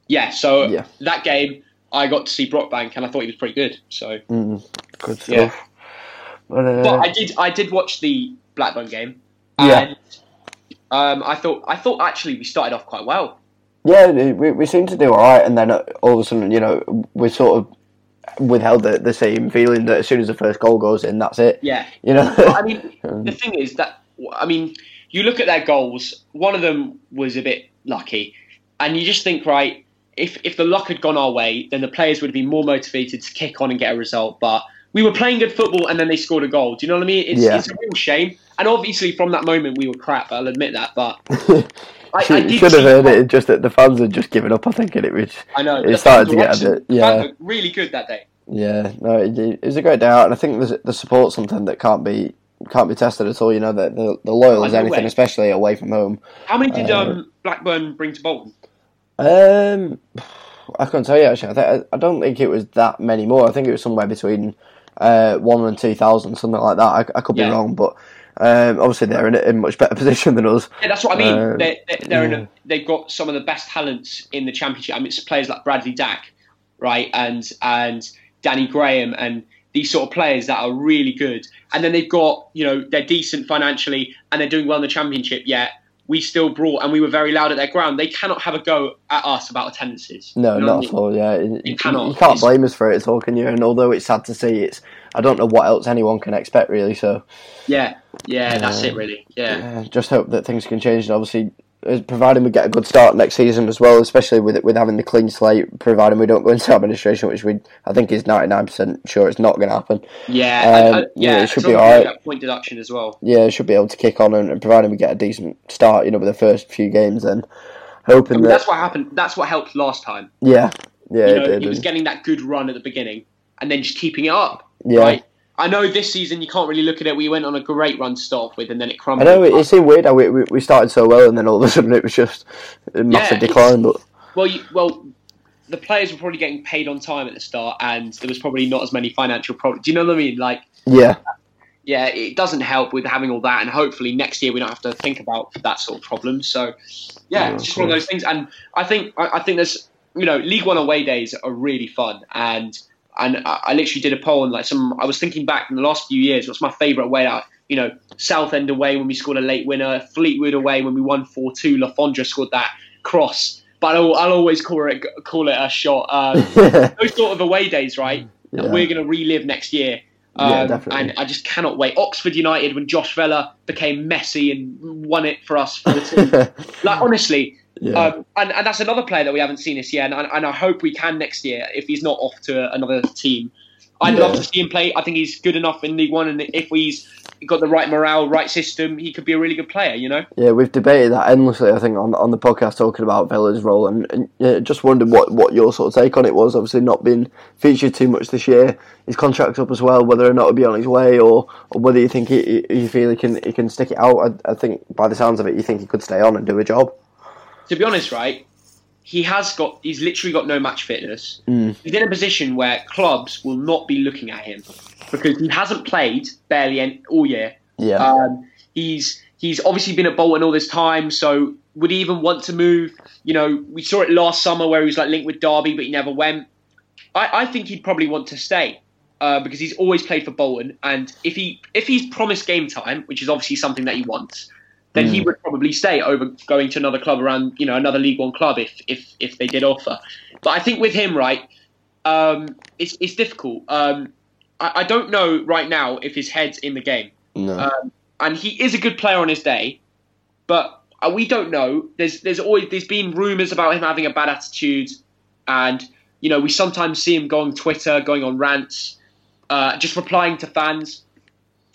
[SPEAKER 2] yeah, so
[SPEAKER 1] Yeah.
[SPEAKER 2] that game I got to see Brockbank and I thought he was pretty good. So,
[SPEAKER 1] Mm, good stuff.
[SPEAKER 2] Yeah.
[SPEAKER 1] But, uh,
[SPEAKER 2] but I did I did watch the Blackburn game,
[SPEAKER 1] Yeah.
[SPEAKER 2] and um, I thought I thought actually we started off quite well.
[SPEAKER 1] Yeah, we, we seem to do all right, and then uh, all of a sudden, you know, we sort of withheld the, the same feeling that as soon as the first goal goes in, that's it.
[SPEAKER 2] Yeah,
[SPEAKER 1] You know,
[SPEAKER 2] But, I mean the thing is that I mean you look at their goals. One of them was a bit lucky, and you just think right. If, if the luck had gone our way, then the players would have been more motivated to kick on and get a result. But we were playing good football, and then they scored a goal. Do you know what I mean? It's,
[SPEAKER 1] Yeah.
[SPEAKER 2] it's a real shame. And obviously, from that moment, we were crap. I'll admit that. But I, I
[SPEAKER 1] should, have heard it. Just that the fans had just given up. I think, and it was
[SPEAKER 2] I know.
[SPEAKER 1] It started to get a bit- yeah.
[SPEAKER 2] really good that day.
[SPEAKER 1] Yeah, no, it, it was a great day out, and I think the the support's something that can't be can't be tested at all. You know, that the, the loyal as anything, especially away from home.
[SPEAKER 2] How many did
[SPEAKER 1] Uh,
[SPEAKER 2] um, Blackburn bring to Bolton?
[SPEAKER 1] Um, I can't tell you actually. I, th- I don't think it was that many more. I think it was somewhere between uh, one and two thousand, something like that. I, I could be
[SPEAKER 2] Yeah.
[SPEAKER 1] wrong, but um, obviously they're in a in much better position than us.
[SPEAKER 2] Yeah, that's what I mean.
[SPEAKER 1] Um,
[SPEAKER 2] they're they're,
[SPEAKER 1] yeah.
[SPEAKER 2] a, they've got some of the best talents in the championship. I mean, it's players like Bradley Dack, right, and and Danny Graham, and these sort of players that are really good. And then they've got you know they're decent financially, and they're doing well in the championship. Yet we still brought, and we were very loud at their ground. They cannot have a go at us about attendances.
[SPEAKER 1] No,
[SPEAKER 2] You know what I
[SPEAKER 1] not
[SPEAKER 2] mean?
[SPEAKER 1] at all. Yeah, you, you-
[SPEAKER 2] cannot.
[SPEAKER 1] you can't blame us for it at all, can you? And although it's sad to see, it's I don't know what else anyone can expect really. So
[SPEAKER 2] Yeah, yeah, that's it really. Yeah.
[SPEAKER 1] yeah, just hope that things can change. And obviously, uh, providing we get a good start next season as well, especially with with having the clean slate, providing we don't go into administration, which we I think is ninety nine percent sure it's not going to happen.
[SPEAKER 2] Yeah,
[SPEAKER 1] Um,
[SPEAKER 2] and- and-
[SPEAKER 1] yeah,
[SPEAKER 2] yeah,
[SPEAKER 1] it should be
[SPEAKER 2] long
[SPEAKER 1] alright.
[SPEAKER 2] Point deduction as well.
[SPEAKER 1] Yeah, it should be able to kick on, and, and providing we get a decent start, you know, with the first few games, then
[SPEAKER 2] I
[SPEAKER 1] hoping
[SPEAKER 2] mean,
[SPEAKER 1] that
[SPEAKER 2] that's what happened. That's what helped last time.
[SPEAKER 1] yeah, yeah,
[SPEAKER 2] you
[SPEAKER 1] it
[SPEAKER 2] know,
[SPEAKER 1] did,
[SPEAKER 2] he was
[SPEAKER 1] and-
[SPEAKER 2] getting that good run at the beginning and then just keeping it up.
[SPEAKER 1] yeah.
[SPEAKER 2] Right. I know this season you can't really look at it. We went on a great run to start with, and then it crumbled.
[SPEAKER 1] I know it, it seemed weird how we, we we started so well, and then all of a sudden it was just a massive
[SPEAKER 2] it's-
[SPEAKER 1] decline. But
[SPEAKER 2] Well, you, well, the players were probably getting paid on time at the start, and there was probably not as many financial problems. Do you know what I mean? Like,
[SPEAKER 1] yeah,
[SPEAKER 2] yeah, it doesn't help with having all that, and hopefully next year we don't have to think about that sort of problem. So, yeah,
[SPEAKER 1] Yeah,
[SPEAKER 2] it's just one of those things. And I think I, I think there's you know League One away days are really fun, and and I, I literally did a poll and like some I was thinking back in the last few years, what's my favourite away out? You know, Southend away when we scored a late winner, Fleetwood away when we won four two, Le Fondre scored that cross. But I'll, I'll always call it call it a shot. Um, those sort of away days, right?
[SPEAKER 1] Yeah.
[SPEAKER 2] we're going to relive next year.
[SPEAKER 1] Yeah,
[SPEAKER 2] Um,
[SPEAKER 1] definitely.
[SPEAKER 2] And I just cannot wait. Oxford United, when Josh Vela became Messi and won it for us. 14. like, honestly.
[SPEAKER 1] Yeah,
[SPEAKER 2] Um, and, and that's another player that we haven't seen this year. And, and I hope we can next year if he's not off to another team. I'd
[SPEAKER 1] Yeah.
[SPEAKER 2] love to see him play. I think he's good enough in League One. And if he's got the right morale, right system, he could be a really good player, you know?
[SPEAKER 1] yeah. We've debated that endlessly. I think on on the podcast talking about Vela's role, and, and yeah, just wondered what what your sort of take on it was. Obviously, not been featured too much this year. His contract's up as well. Whether or not he'll be on his way, or, or whether you think he, he- you feel he can he can stick it out. I, I think by the sounds of it, you think he could stay on and do a job.
[SPEAKER 2] To be honest, right, he has got he's literally got no match fitness.
[SPEAKER 1] Mm.
[SPEAKER 2] He's in a position where clubs will not be looking at him because he hasn't played barely any, all year.
[SPEAKER 1] Yeah,
[SPEAKER 2] Um, he's he's obviously been at Bolton all this time, so would he even want to move? You know, we saw it last summer where he was like linked with Derby, but he never went. I, I think he'd probably want to stay uh, because he's always played for Bolton, and if he if he's promised game time, which is obviously something that he wants, then he
[SPEAKER 1] Mm.
[SPEAKER 2] would probably stay over going to another club around you know another League One club if if if they did offer. But I think with him, right, um, it's it's difficult. Um, I, I don't know right now if his head's in the game
[SPEAKER 1] no,
[SPEAKER 2] um, and he is a good player on his day, but uh, we don't know. There's there's always there's been rumours about him having a bad attitude, and you know we sometimes see him go on Twitter, going on rants, uh, just replying to fans,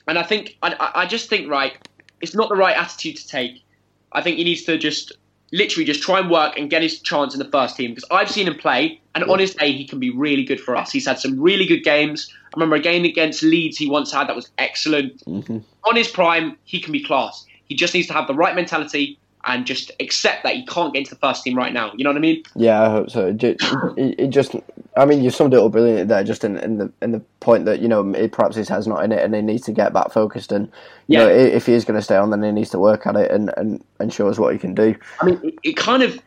[SPEAKER 2] and I think I- I just think right, it's not the right attitude to take. I think he needs to just literally just try and work and get his chance in the first team because I've seen him play, and on his day he can be really good for us. He's had some really good games. I remember a game against Leeds he once had that was excellent
[SPEAKER 1] hmm
[SPEAKER 2] on his prime, he can be class. He just needs to have the right mentality and just accept that he can't get into the first team right now. You know what I mean?
[SPEAKER 1] Yeah, I hope so. It, just, I mean, you summed it up brilliantly there, just in, in the in the point that you know it, perhaps his head's not in it, and he needs to get back focused. And you
[SPEAKER 2] Yeah.
[SPEAKER 1] know, if he is going to stay on, then he needs to work at it and, and, and show us what he can do.
[SPEAKER 2] I mean, it, it kind of,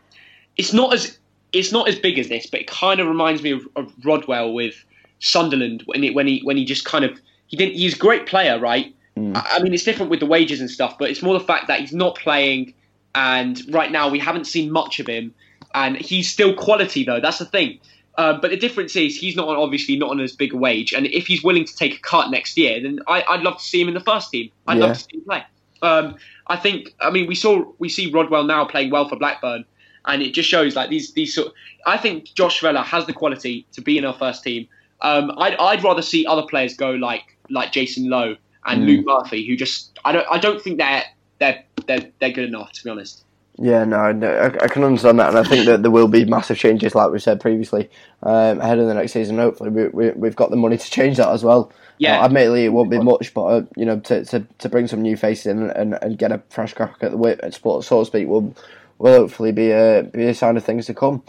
[SPEAKER 2] it's not as it's not as big as this, but it kind of reminds me of, of Rodwell with Sunderland when he when he when he just kind of he didn't. He's a great player, right?
[SPEAKER 1] Mm.
[SPEAKER 2] I, I mean, it's different with the wages and stuff, but it's more the fact that he's not playing, and right now we haven't seen much of him, and he's still quality though. That's the thing. Uh, but the difference is he's not on, obviously not on as big a wage, and if he's willing to take a cut next year, then I, I'd love to see him in the first team. I'd
[SPEAKER 1] Yeah.
[SPEAKER 2] love to see him play. Um, I think. I mean, we saw we see Rodwell now playing well for Blackburn, and it just shows like these these sort. I think Josh Vela has the quality to be in our first team. Um, I'd I'd rather see other players go like like Jason Lowe and
[SPEAKER 1] Mm.
[SPEAKER 2] Luke Murphy, who just I don't I don't think they're they're they're they're good enough to be honest.
[SPEAKER 1] Yeah, no, I, I can understand that, and I think that there will be massive changes, like we said previously, um, ahead of the next season. Hopefully, we, we, we've got the money to change that as well.
[SPEAKER 2] Yeah.
[SPEAKER 1] Uh, admittedly, it won't be much, but uh, you know, to, to, to bring some new faces in and, and get a fresh crack at the whip, at sport, so to speak, will will hopefully be a be a sign of things to come.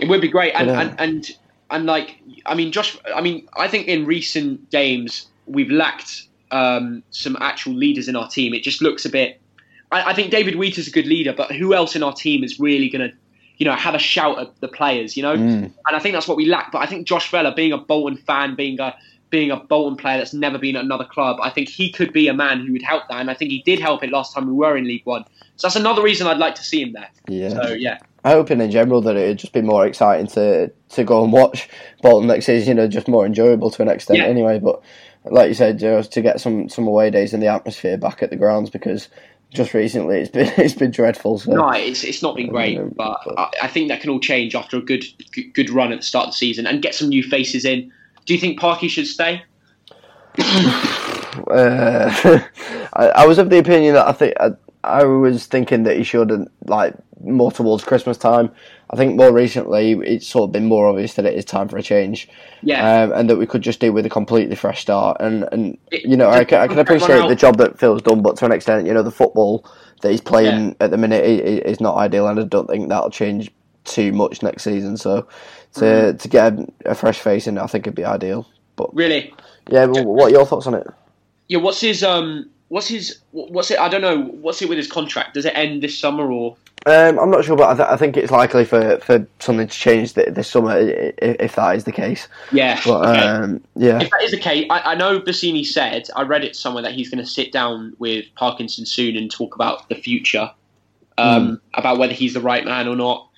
[SPEAKER 2] It would be great, and
[SPEAKER 1] Yeah.
[SPEAKER 2] and, and and like I mean, Josh. I mean, I think in recent games we've lacked um, some actual leaders in our team. It just looks a bit. I, I think David Wheater's a good leader, but who else in our team is really going to, you know, have a shout at the players? You know,
[SPEAKER 1] Mm.
[SPEAKER 2] and I think that's what we lack. But I think Josh Vela, being a Bolton fan, being a being a Bolton player that's never been at another club, I think he could be a man who would help that, and I think he did help it last time we were in League One. So that's another reason I'd like to see him there.
[SPEAKER 1] Yeah.
[SPEAKER 2] So yeah,
[SPEAKER 1] I'm hoping in general that it'd just be more exciting to to go and watch Bolton next season. You know, just more enjoyable to an extent,
[SPEAKER 2] Yeah.
[SPEAKER 1] anyway. But like you said, you know, to get some some away days and the atmosphere back at the grounds because just recently it's been it's been dreadful. So
[SPEAKER 2] no, it's it's not been great,
[SPEAKER 1] Um,
[SPEAKER 2] but
[SPEAKER 1] but-
[SPEAKER 2] I, I think that can all change after a good good- run at the start of the season and get some new faces in. Do you think Parky should stay?
[SPEAKER 1] uh, I, I was of the opinion that I think I, I was thinking that he should like more towards Christmas time. I think more recently it's sort of been more obvious that it is time for a change.
[SPEAKER 2] Yeah,
[SPEAKER 1] um, and that we could just do with a completely fresh start. And, and you know, I can, I can appreciate the job that Phil's done, but to an extent, you know, the football that he's playing at the minute is not ideal, and I don't think that'll change too much next season. So to
[SPEAKER 2] Mm-hmm.
[SPEAKER 1] to get a, a fresh face in, I think it'd be ideal. But
[SPEAKER 2] really.
[SPEAKER 1] yeah, what are your thoughts on it?
[SPEAKER 2] Yeah, what's his um? What's his? What's it? I don't know. What's it with his contract? Does it end this summer or?
[SPEAKER 1] Um, I'm not sure, but I, th- I think it's likely for, for something to change th- this summer i- i- if that is the case.
[SPEAKER 2] Yeah.
[SPEAKER 1] But
[SPEAKER 2] okay.
[SPEAKER 1] um, yeah,
[SPEAKER 2] If that is the case, I, I know Bassini said, I read it somewhere that he's going to sit down with Parkinson soon and talk about the future, um, about whether he's the right man or not.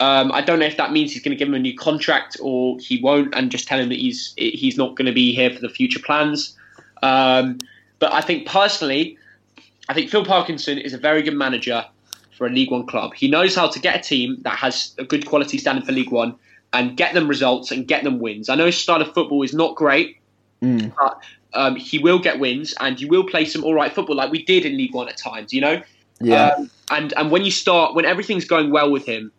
[SPEAKER 2] Um, I don't know if that means he's going to give him a new contract or he won't, and just tell him that he's he's not going to be here for the future plans. Um, but I think personally, I think Phil Parkinson is a very good manager for a League One club. He knows how to get a team that has a good quality standing for League One and get them results and get them wins. I know his style of football is not great,
[SPEAKER 1] Mm.
[SPEAKER 2] but um, he will get wins and you will play some all right football like we did in League One at times, you know.
[SPEAKER 1] yeah,
[SPEAKER 2] Um, and and when you start, when everything's going well with him,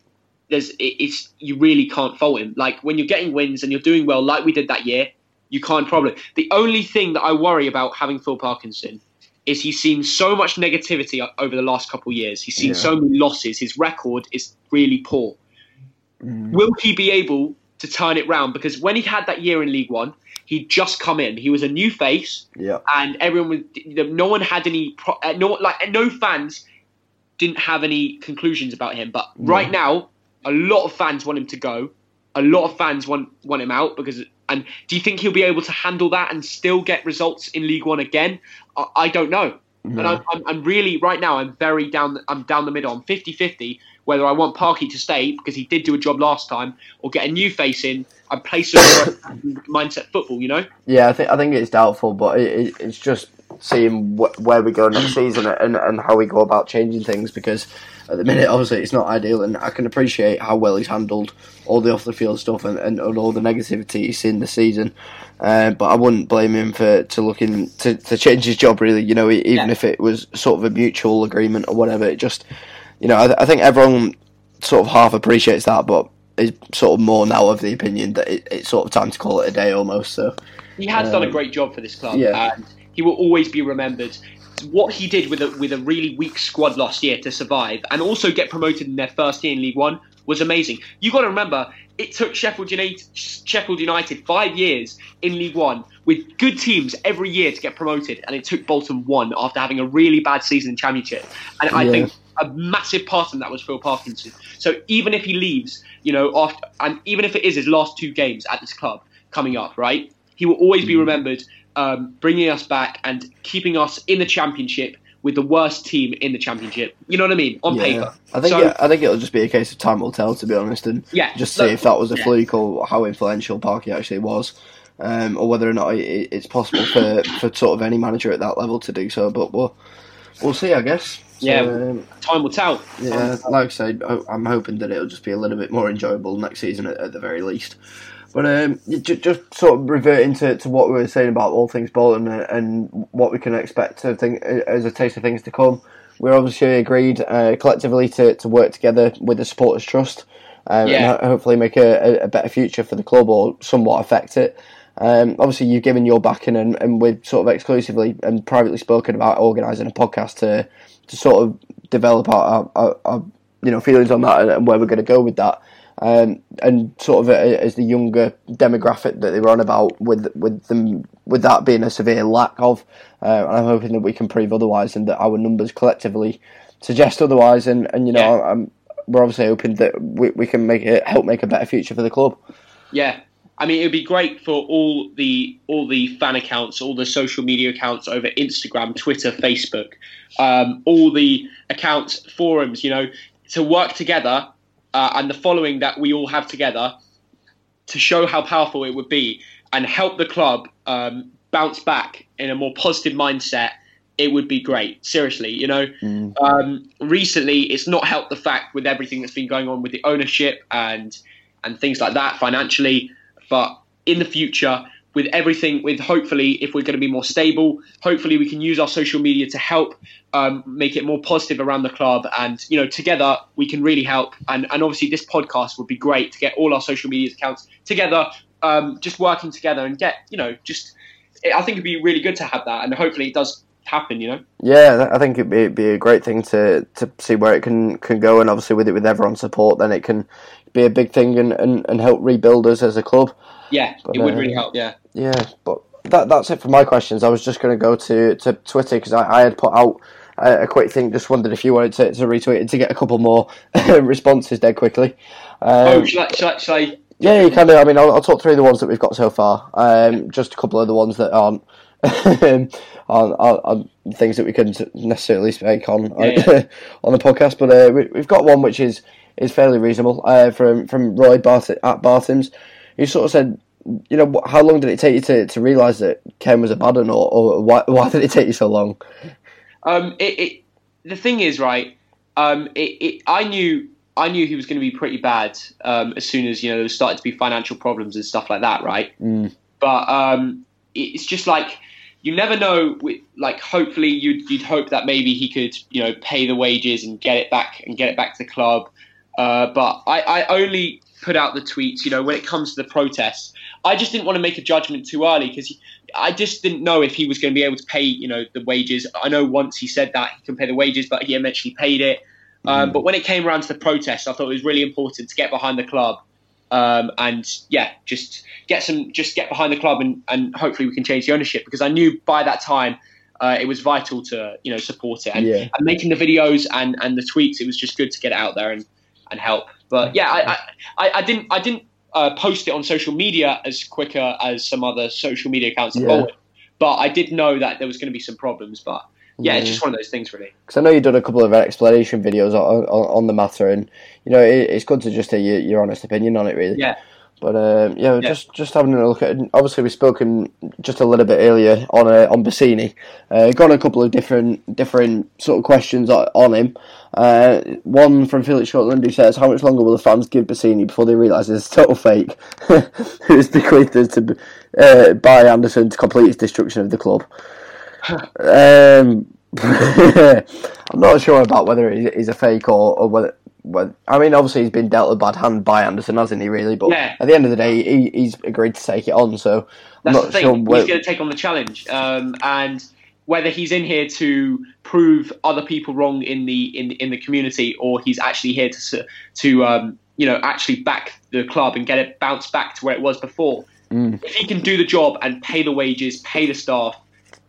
[SPEAKER 2] there's it, it's you really can't fault him. Like when you're getting wins and you're doing well, like we did that year, you can't problem. The only thing that I worry about having Phil Parkinson is he's seen so much negativity over the last couple of years. He's seen
[SPEAKER 1] Yeah.
[SPEAKER 2] so many losses. His record is really poor.
[SPEAKER 1] Mm.
[SPEAKER 2] Will he be able to turn it round? Because when he had that year in League One, he'd just come in. He was a new face
[SPEAKER 1] yeah,
[SPEAKER 2] and everyone was no one had any uh, no like no fans didn't have any conclusions about him but right now a lot of fans want him to go a lot of fans want want him out because and do you think he'll be able to handle that and still get results in League 1 again? I, I don't know. And I'm, I'm, I'm really right now I'm very down I'm down the middle. I'm 50-50 whether I want Parky to stay because he did do a job last time or get a new face in and play some mindset football you know?
[SPEAKER 1] Yeah, I think I think it's doubtful, but it, it, it's just seeing wh- where we go next season and, and how we go about changing things because at the minute, obviously, it's not ideal, and I can appreciate how well he's handled all the off the field stuff and, and, and all the negativity he's seen this season. Uh, but I wouldn't blame him for to looking to, to change his job. Really, you know, even
[SPEAKER 2] Yeah.
[SPEAKER 1] if it was sort of a mutual agreement or whatever. It just, you know, I, I think everyone sort of half appreciates that, but is sort of more now of the opinion that it, it's sort of time to call it a day almost. So.
[SPEAKER 2] He has done a
[SPEAKER 1] Um,
[SPEAKER 2] great job for this club,
[SPEAKER 1] yeah.
[SPEAKER 2] and he will always be remembered. What he did with a with a really weak squad last year to survive and also get promoted in their first year in League One was amazing. You got to remember, it took Sheffield United Sheffield United five years in League One with good teams every year to get promoted, and it took Bolton one after having a really bad season in Championship. And I think a massive part of that was Phil Parkinson. So even if he leaves, you know, after and even if it is his last two games at this club coming up, right, he will always be mm. remembered um, bringing us back and keeping us in the championship with the worst team in the championship. You know what I mean? On
[SPEAKER 1] Yeah.
[SPEAKER 2] paper.
[SPEAKER 1] I think
[SPEAKER 2] So-
[SPEAKER 1] yeah, I think it'll just be a case of time will tell, to be honest, and
[SPEAKER 2] Yeah,
[SPEAKER 1] just see
[SPEAKER 2] look,
[SPEAKER 1] if that was a
[SPEAKER 2] yeah.
[SPEAKER 1] fluke or how influential Parky actually was, um, or whether or not it, it's possible for, for sort of any manager at that level to do so. But we'll we'll see, I guess. So,
[SPEAKER 2] Yeah.
[SPEAKER 1] um,
[SPEAKER 2] Time will tell.
[SPEAKER 1] yeah. Like I said, I'm hoping that it'll just be a little bit more enjoyable next season at, at the very least. But um, ju- just sort of reverting to, to what we were saying about all things Bolton and, and what we can expect to think, as a taste of things to come. We're obviously agreed uh, collectively to, to work together with the Supporters Trust um,
[SPEAKER 2] Yeah.
[SPEAKER 1] and hopefully make a, a- better future for the club or somewhat affect it. Um, obviously, you've given your backing and, and we've sort of exclusively and privately spoken about organising a podcast to to sort of develop our, our, our you know feelings on that and where we're going to go with that. Um, and sort of uh, as the younger demographic that they were on about, with with them with that being a severe lack of, uh, and I'm hoping that we can prove otherwise, and that our numbers collectively suggest otherwise. And, and you know,
[SPEAKER 2] Yeah.
[SPEAKER 1] I'm, we're obviously hoping that we, we can make it help make a better future for the club.
[SPEAKER 2] Yeah. I mean, it would be great for all the all the fan accounts, all the social media accounts over Instagram, Twitter, Facebook, um, all the accounts, forums, you know, to work together uh, and the following that we all have together to show how powerful it would be and help the club um, bounce back in a more positive mindset. It would be great, seriously. You know, um, recently it's not helped the fact with everything that's been going on with the ownership and and things like that financially. But in the future, with everything, with hopefully, if we're going to be more stable, hopefully we can use our social media to help um, make it more positive around the club. And you know, together we can really help. And and obviously, this podcast would be great to get all our social media accounts together, um, just working together and get you know just. I think it'd be really good to have that, and hopefully it does happen. You know.
[SPEAKER 1] Yeah, I think it'd be, it'd be a great thing to, to see where it can, can go, and obviously with it with everyone's support, then it can be a big thing and, and, and help rebuild us as a club.
[SPEAKER 2] Yeah,
[SPEAKER 1] But,
[SPEAKER 2] it would
[SPEAKER 1] uh,
[SPEAKER 2] really help. Yeah.
[SPEAKER 1] Yeah, but that that's it for my questions. I was just going to go to, to Twitter because I, I had put out a, a quick thing. Just wondered if you wanted to, to retweet it to get a couple more responses dead quickly. Um,
[SPEAKER 2] oh, shall I, shall I, shall I
[SPEAKER 1] yeah, you can do. I mean, I'll, I'll talk through the ones that we've got so far. Um, just a couple of the ones that aren't aren't things that we couldn't necessarily speak on
[SPEAKER 2] Yeah,
[SPEAKER 1] on the podcast. But uh, we, we've got one which is is fairly reasonable uh, from from Roy Bart at Bartham's. He sort of said, you know, how long did it take you to, to realise that Ken was a bad one, or, or why, why did it take you so long?
[SPEAKER 2] Um, it, it the thing is, right? Um, it, it I knew I knew he was going to be pretty bad um, as soon as you know there started to be financial problems and stuff like that, right?
[SPEAKER 1] Mm.
[SPEAKER 2] But um, it- it's just like you never know. With, like, hopefully, you'd you'd hope that maybe he could you know pay the wages and get it back and get it back to the club. Uh, but I, I only put out the tweets, you know, when it comes to the protests. I just didn't want to make a judgment too early because I just didn't know if he was going to be able to pay, you know, the wages. I know once he said that he can pay the wages, but he eventually paid it. Um, but when it came around to the protest, I thought it was really important to get behind the club um, and yeah, just get some, just get behind the club and, and hopefully we can change the ownership because I knew by that time uh, it was vital to you know support it and,
[SPEAKER 1] Yeah.
[SPEAKER 2] and making the videos and, and the tweets. It was just good to get it out there and, and help. But yeah, I, I, I, didn't I didn't uh, post it on social media as quicker as some other social media accounts
[SPEAKER 1] Yeah.
[SPEAKER 2] But I did know that there was going to be some problems. But yeah, it's just one of those things, really.
[SPEAKER 1] Because I know you've done a couple of explanation videos on, on, on the matter, and you know it, it's good to just hear your, your honest opinion on it, really.
[SPEAKER 2] Yeah.
[SPEAKER 1] But um, yeah,
[SPEAKER 2] Yeah.
[SPEAKER 1] just just having a look at. Obviously, we've spoken just a little bit earlier on uh, on Bassini. Uh, got a couple of different different sort of questions on, on him. Uh, one from Felix Shortland who says, "How much longer will the fans give Bassini before they realise it's a total fake?" Who is bequeathed to uh, by Anderson to complete his destruction of the club. um, I'm not sure about whether he's a fake or, or whether. I mean, obviously he's been dealt a bad hand by Anderson, hasn't he? Really, but
[SPEAKER 2] Yeah.
[SPEAKER 1] at the end of the day, he, he's agreed to take it on. So I'm not
[SPEAKER 2] the thing.
[SPEAKER 1] sure.
[SPEAKER 2] He's going to take on the challenge, um, and whether he's in here to prove other people wrong in the in in the community, or he's actually here to to um, you know actually back the club and get it bounced back to where it was before.
[SPEAKER 1] Mm.
[SPEAKER 2] If he can do the job and pay the wages, pay the staff,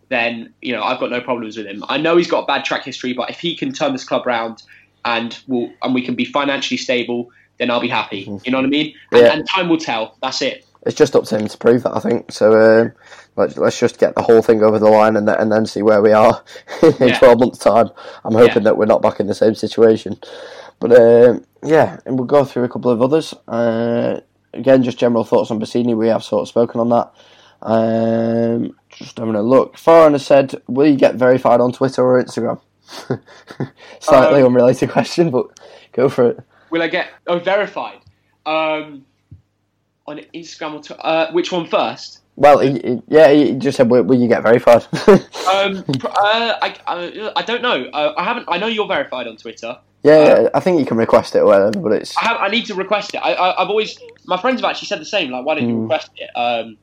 [SPEAKER 2] then you know I've got no problems with him. I know he's got a bad track history, but if he can turn this club around, and we'll and we can be financially stable, then I'll be happy.
[SPEAKER 1] Mm-hmm.
[SPEAKER 2] You know what I mean? And,
[SPEAKER 1] Yeah.
[SPEAKER 2] and time will tell. That's it.
[SPEAKER 1] It's just up to him to prove that, I think. So um, let's let's just get the whole thing over the line and then, and then see where we are in
[SPEAKER 2] Yeah.
[SPEAKER 1] twelve months' time. I'm hoping that we're not back in the same situation. But um, yeah, and we'll go through a couple of others. Uh, again, just general thoughts on Bassini. We have sort of spoken on that. Um, just having a look. Has said, "Will you get verified on Twitter or Instagram?" Slightly
[SPEAKER 2] Um,
[SPEAKER 1] unrelated question, but go for it.
[SPEAKER 2] Will I get oh verified? Um, on Instagram or Twitter? Uh, which one first?
[SPEAKER 1] Well, he, he- yeah, you just said, "Will, will you get verified?"
[SPEAKER 2] Um, uh, I, I, I don't know. Uh, I haven't. I know you're verified on Twitter.
[SPEAKER 1] Yeah, yeah, I think you can request it or whatever, but it's
[SPEAKER 2] I have. I need to request it. I, I, I've always. My friends have actually said the same. Like, why don't you
[SPEAKER 1] Mm.
[SPEAKER 2] request it? Um,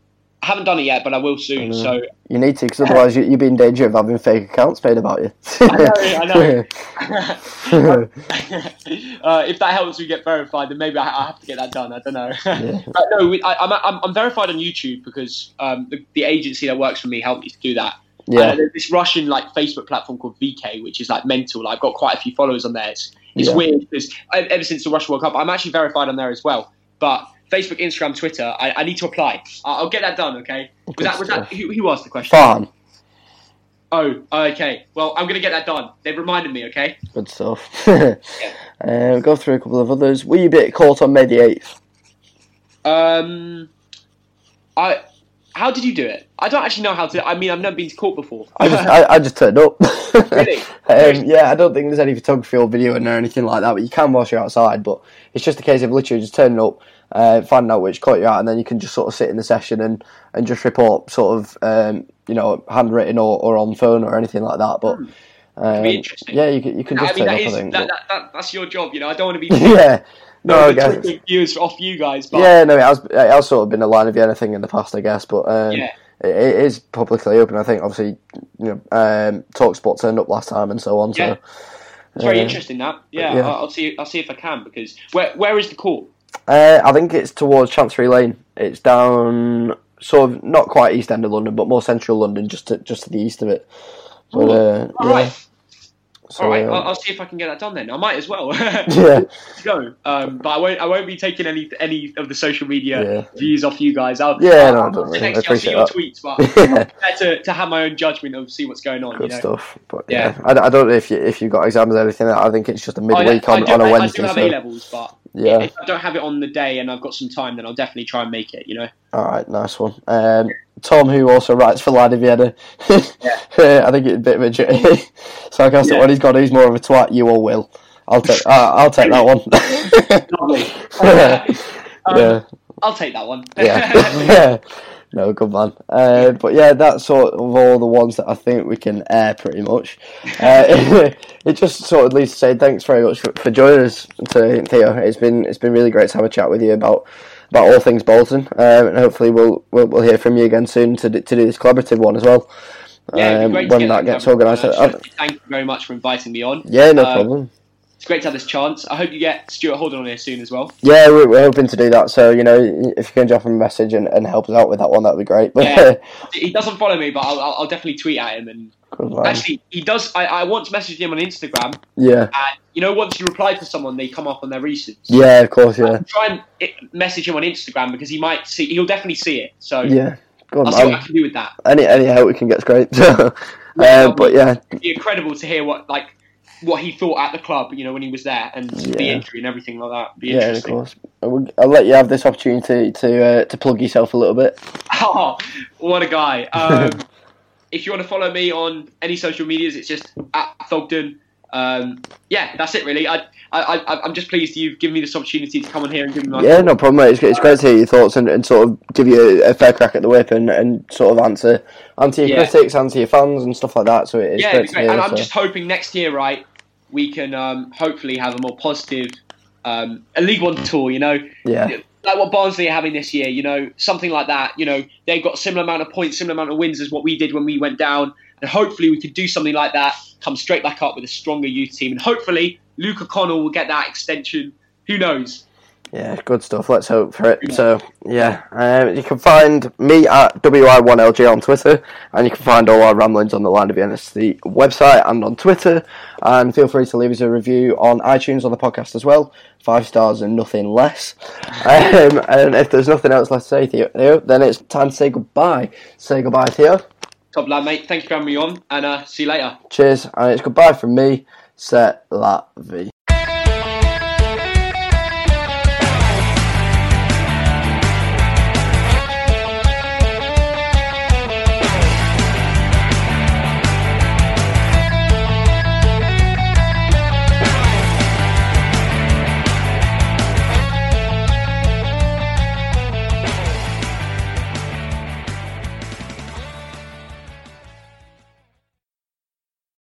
[SPEAKER 2] I haven't done it yet, but I will soon. So
[SPEAKER 1] you need to because otherwise you, you'd be in danger of having fake accounts made about you.
[SPEAKER 2] I know. I know. uh, if that helps me get verified, then maybe I, I have to get that done. I don't know.
[SPEAKER 1] Yeah.
[SPEAKER 2] no, we, I, I'm, I'm, I'm verified on YouTube because um, the, the agency that works for me helped me to do that.
[SPEAKER 1] yeah,
[SPEAKER 2] Uh, there's this Russian like Facebook platform called VK, which is like mental. Like, I've got quite a few followers on there. It's, it's
[SPEAKER 1] Yeah.
[SPEAKER 2] weird because ever since the Russia World Cup, I'm actually verified on there as well. But Facebook, Instagram, Twitter, I, I need to apply. I'll, I'll get that done. Okay. Was that was that who, who asked the question?
[SPEAKER 1] Farn.
[SPEAKER 2] Oh, okay. Well, I'm gonna get that done. They've reminded me. Okay.
[SPEAKER 1] Good stuff. uh, we'll go through a couple of others. Will you be at court on May the eighth?
[SPEAKER 2] Um, I. How did you do it? I don't actually know how to. I mean, I've never been to court before.
[SPEAKER 1] I just I, I just turned up.
[SPEAKER 2] Really?
[SPEAKER 1] um, yeah, I don't think there's any photography or video in there or anything like that, but you can whilst you're outside. But it's just a case of literally just turning up, uh, finding out which court you're at, and then you can just sort of sit in the session and, and just report sort of um, you know handwritten or, or on phone or anything like that. But um,
[SPEAKER 2] be interesting.
[SPEAKER 1] yeah, you can you can just
[SPEAKER 2] I mean,
[SPEAKER 1] turn
[SPEAKER 2] that
[SPEAKER 1] up.
[SPEAKER 2] is
[SPEAKER 1] I think.
[SPEAKER 2] that,
[SPEAKER 1] but-
[SPEAKER 2] that, that, that's your job. You know, I don't want to be
[SPEAKER 1] yeah. No, I
[SPEAKER 2] the
[SPEAKER 1] guess.
[SPEAKER 2] Twitter viewers off you guys, but
[SPEAKER 1] Yeah, no, it has, it has sort of been a Lion of Vienna thing in the past, I guess, but um,
[SPEAKER 2] Yeah.
[SPEAKER 1] it, it is publicly open. I think, obviously, you know, um, Talksport turned up last time and so on.
[SPEAKER 2] Yeah.
[SPEAKER 1] So
[SPEAKER 2] it's very
[SPEAKER 1] uh,
[SPEAKER 2] interesting. That yeah,
[SPEAKER 1] yeah.
[SPEAKER 2] I'll, I'll see. I'll see if I can because where where is the court?
[SPEAKER 1] Uh, I think it's towards Chancery Lane. It's down, sort of not quite east end of London, but more central London, just to, just to the east of it. But uh,
[SPEAKER 2] All
[SPEAKER 1] yeah,
[SPEAKER 2] right,
[SPEAKER 1] so,
[SPEAKER 2] all right.
[SPEAKER 1] uh,
[SPEAKER 2] I'll, I'll see if I can get that done. Then I might as well.
[SPEAKER 1] yeah,
[SPEAKER 2] go. Um, but I won't. I won't be taking any any of the social media
[SPEAKER 1] Yeah.
[SPEAKER 2] views off you guys. I'll,
[SPEAKER 1] Yeah,
[SPEAKER 2] I'll,
[SPEAKER 1] no,
[SPEAKER 2] I'll
[SPEAKER 1] don't
[SPEAKER 2] sit next
[SPEAKER 1] I
[SPEAKER 2] to you, I'll see your
[SPEAKER 1] that.
[SPEAKER 2] tweets, but
[SPEAKER 1] yeah.
[SPEAKER 2] better to have my own judgment of see what's going on.
[SPEAKER 1] Good
[SPEAKER 2] you know?
[SPEAKER 1] stuff. But
[SPEAKER 2] Yeah.
[SPEAKER 1] yeah, I, I don't know if you if you've got exams or anything. I think it's just a midweek
[SPEAKER 2] I
[SPEAKER 1] on,
[SPEAKER 2] do,
[SPEAKER 1] on a
[SPEAKER 2] I-
[SPEAKER 1] Wednesday.
[SPEAKER 2] I do have
[SPEAKER 1] so-
[SPEAKER 2] A levels, but
[SPEAKER 1] yeah.
[SPEAKER 2] if I don't have it on the day and I've got some time, then I'll definitely try and make it. You know.
[SPEAKER 1] All right, nice one. Um, Tom, who also writes for Lion of Vienna, I think it's a bit of a j- sarcastic
[SPEAKER 2] Yeah.
[SPEAKER 1] one. He's got, he's more of a twat. You or will? I'll take, uh, I'll take that one.
[SPEAKER 2] Lovely. Um,
[SPEAKER 1] yeah,
[SPEAKER 2] I'll take that one.
[SPEAKER 1] yeah, yeah. No, good man. Uh, but yeah, that's sort of all the ones that I think we can air pretty much. Uh, it just sort of leads to say thanks very much for, for joining us, to Theo. It's been it's been really great to have a chat with you about about all things Bolton, um, and hopefully we'll, we'll we'll hear from you again soon to do, to do this collaborative one as well.
[SPEAKER 2] Yeah,
[SPEAKER 1] um,
[SPEAKER 2] great to
[SPEAKER 1] when
[SPEAKER 2] get
[SPEAKER 1] that gets organised.
[SPEAKER 2] Uh,
[SPEAKER 1] Uh,
[SPEAKER 2] Thank you very much for inviting me on.
[SPEAKER 1] yeah, no
[SPEAKER 2] uh,
[SPEAKER 1] problem.
[SPEAKER 2] It's great to have this chance. I hope you get Stuart Holden on here soon as well.
[SPEAKER 1] Yeah, we're, we're hoping to do that. So you know, if you can drop him a message and, and help us out with that one, that'd be great. But
[SPEAKER 2] Yeah. He doesn't follow me, but I'll, I'll definitely tweet at him. And
[SPEAKER 1] good man.
[SPEAKER 2] actually, he does. I, I once messaged him on Instagram,
[SPEAKER 1] yeah,
[SPEAKER 2] and you know, once you reply to someone, they come up on their recents.
[SPEAKER 1] yeah, of course, yeah,
[SPEAKER 2] Try and message him on Instagram because he might see. He'll definitely see it. So
[SPEAKER 1] yeah. Good
[SPEAKER 2] I'll see what. I can do with that.
[SPEAKER 1] Any any help we can get is great. uh,
[SPEAKER 2] Yeah,
[SPEAKER 1] but yeah,
[SPEAKER 2] It'd be incredible to hear what like what he thought at the club. You know, when he was there and the
[SPEAKER 1] Yeah.
[SPEAKER 2] injury and everything like that. Be
[SPEAKER 1] yeah, of course. I'll I'll let you have this opportunity to uh, to plug yourself a little bit.
[SPEAKER 2] Oh, what a guy! Um, if you want to follow me on any social medias, it's just at Thogden. Um, yeah, that's it really. I, I, I, I'm just pleased you've given me this opportunity to come on here and give me my.
[SPEAKER 1] Yeah, no problem. Mate. It's, it's great to hear your thoughts and, and sort of give you a, a fair crack at the whip and, and sort of answer answer your
[SPEAKER 2] Yeah.
[SPEAKER 1] critics, answer your fans and stuff like that. So it is
[SPEAKER 2] yeah,
[SPEAKER 1] great
[SPEAKER 2] great.
[SPEAKER 1] hear.
[SPEAKER 2] And I'm just hoping next year, right, we can um, hopefully have a more positive, um, a League One tour. You know,
[SPEAKER 1] yeah,
[SPEAKER 2] like what Barnsley are having this year, you know, something like that. You know, they've got a similar amount of points, similar amount of wins as what we did when we went down, and hopefully we could do something like that, come straight back up with a stronger youth team, and hopefully Luca Connell will get that extension. Who knows?
[SPEAKER 1] Yeah, good stuff. Let's hope for it. So, yeah, um, you can find me at WI1LG on Twitter, and you can find all our ramblings on the Lion of Vienna Suite website and on Twitter. And feel free to leave us a review on iTunes on the podcast as well. Five stars and nothing less. Um, and if there's nothing else left to say, Theo, then it's time to say goodbye. Say goodbye, Theo.
[SPEAKER 2] Top lad, mate. Thank you for having me on, and uh, see you later.
[SPEAKER 1] Cheers, and it's goodbye from me. Set la vie.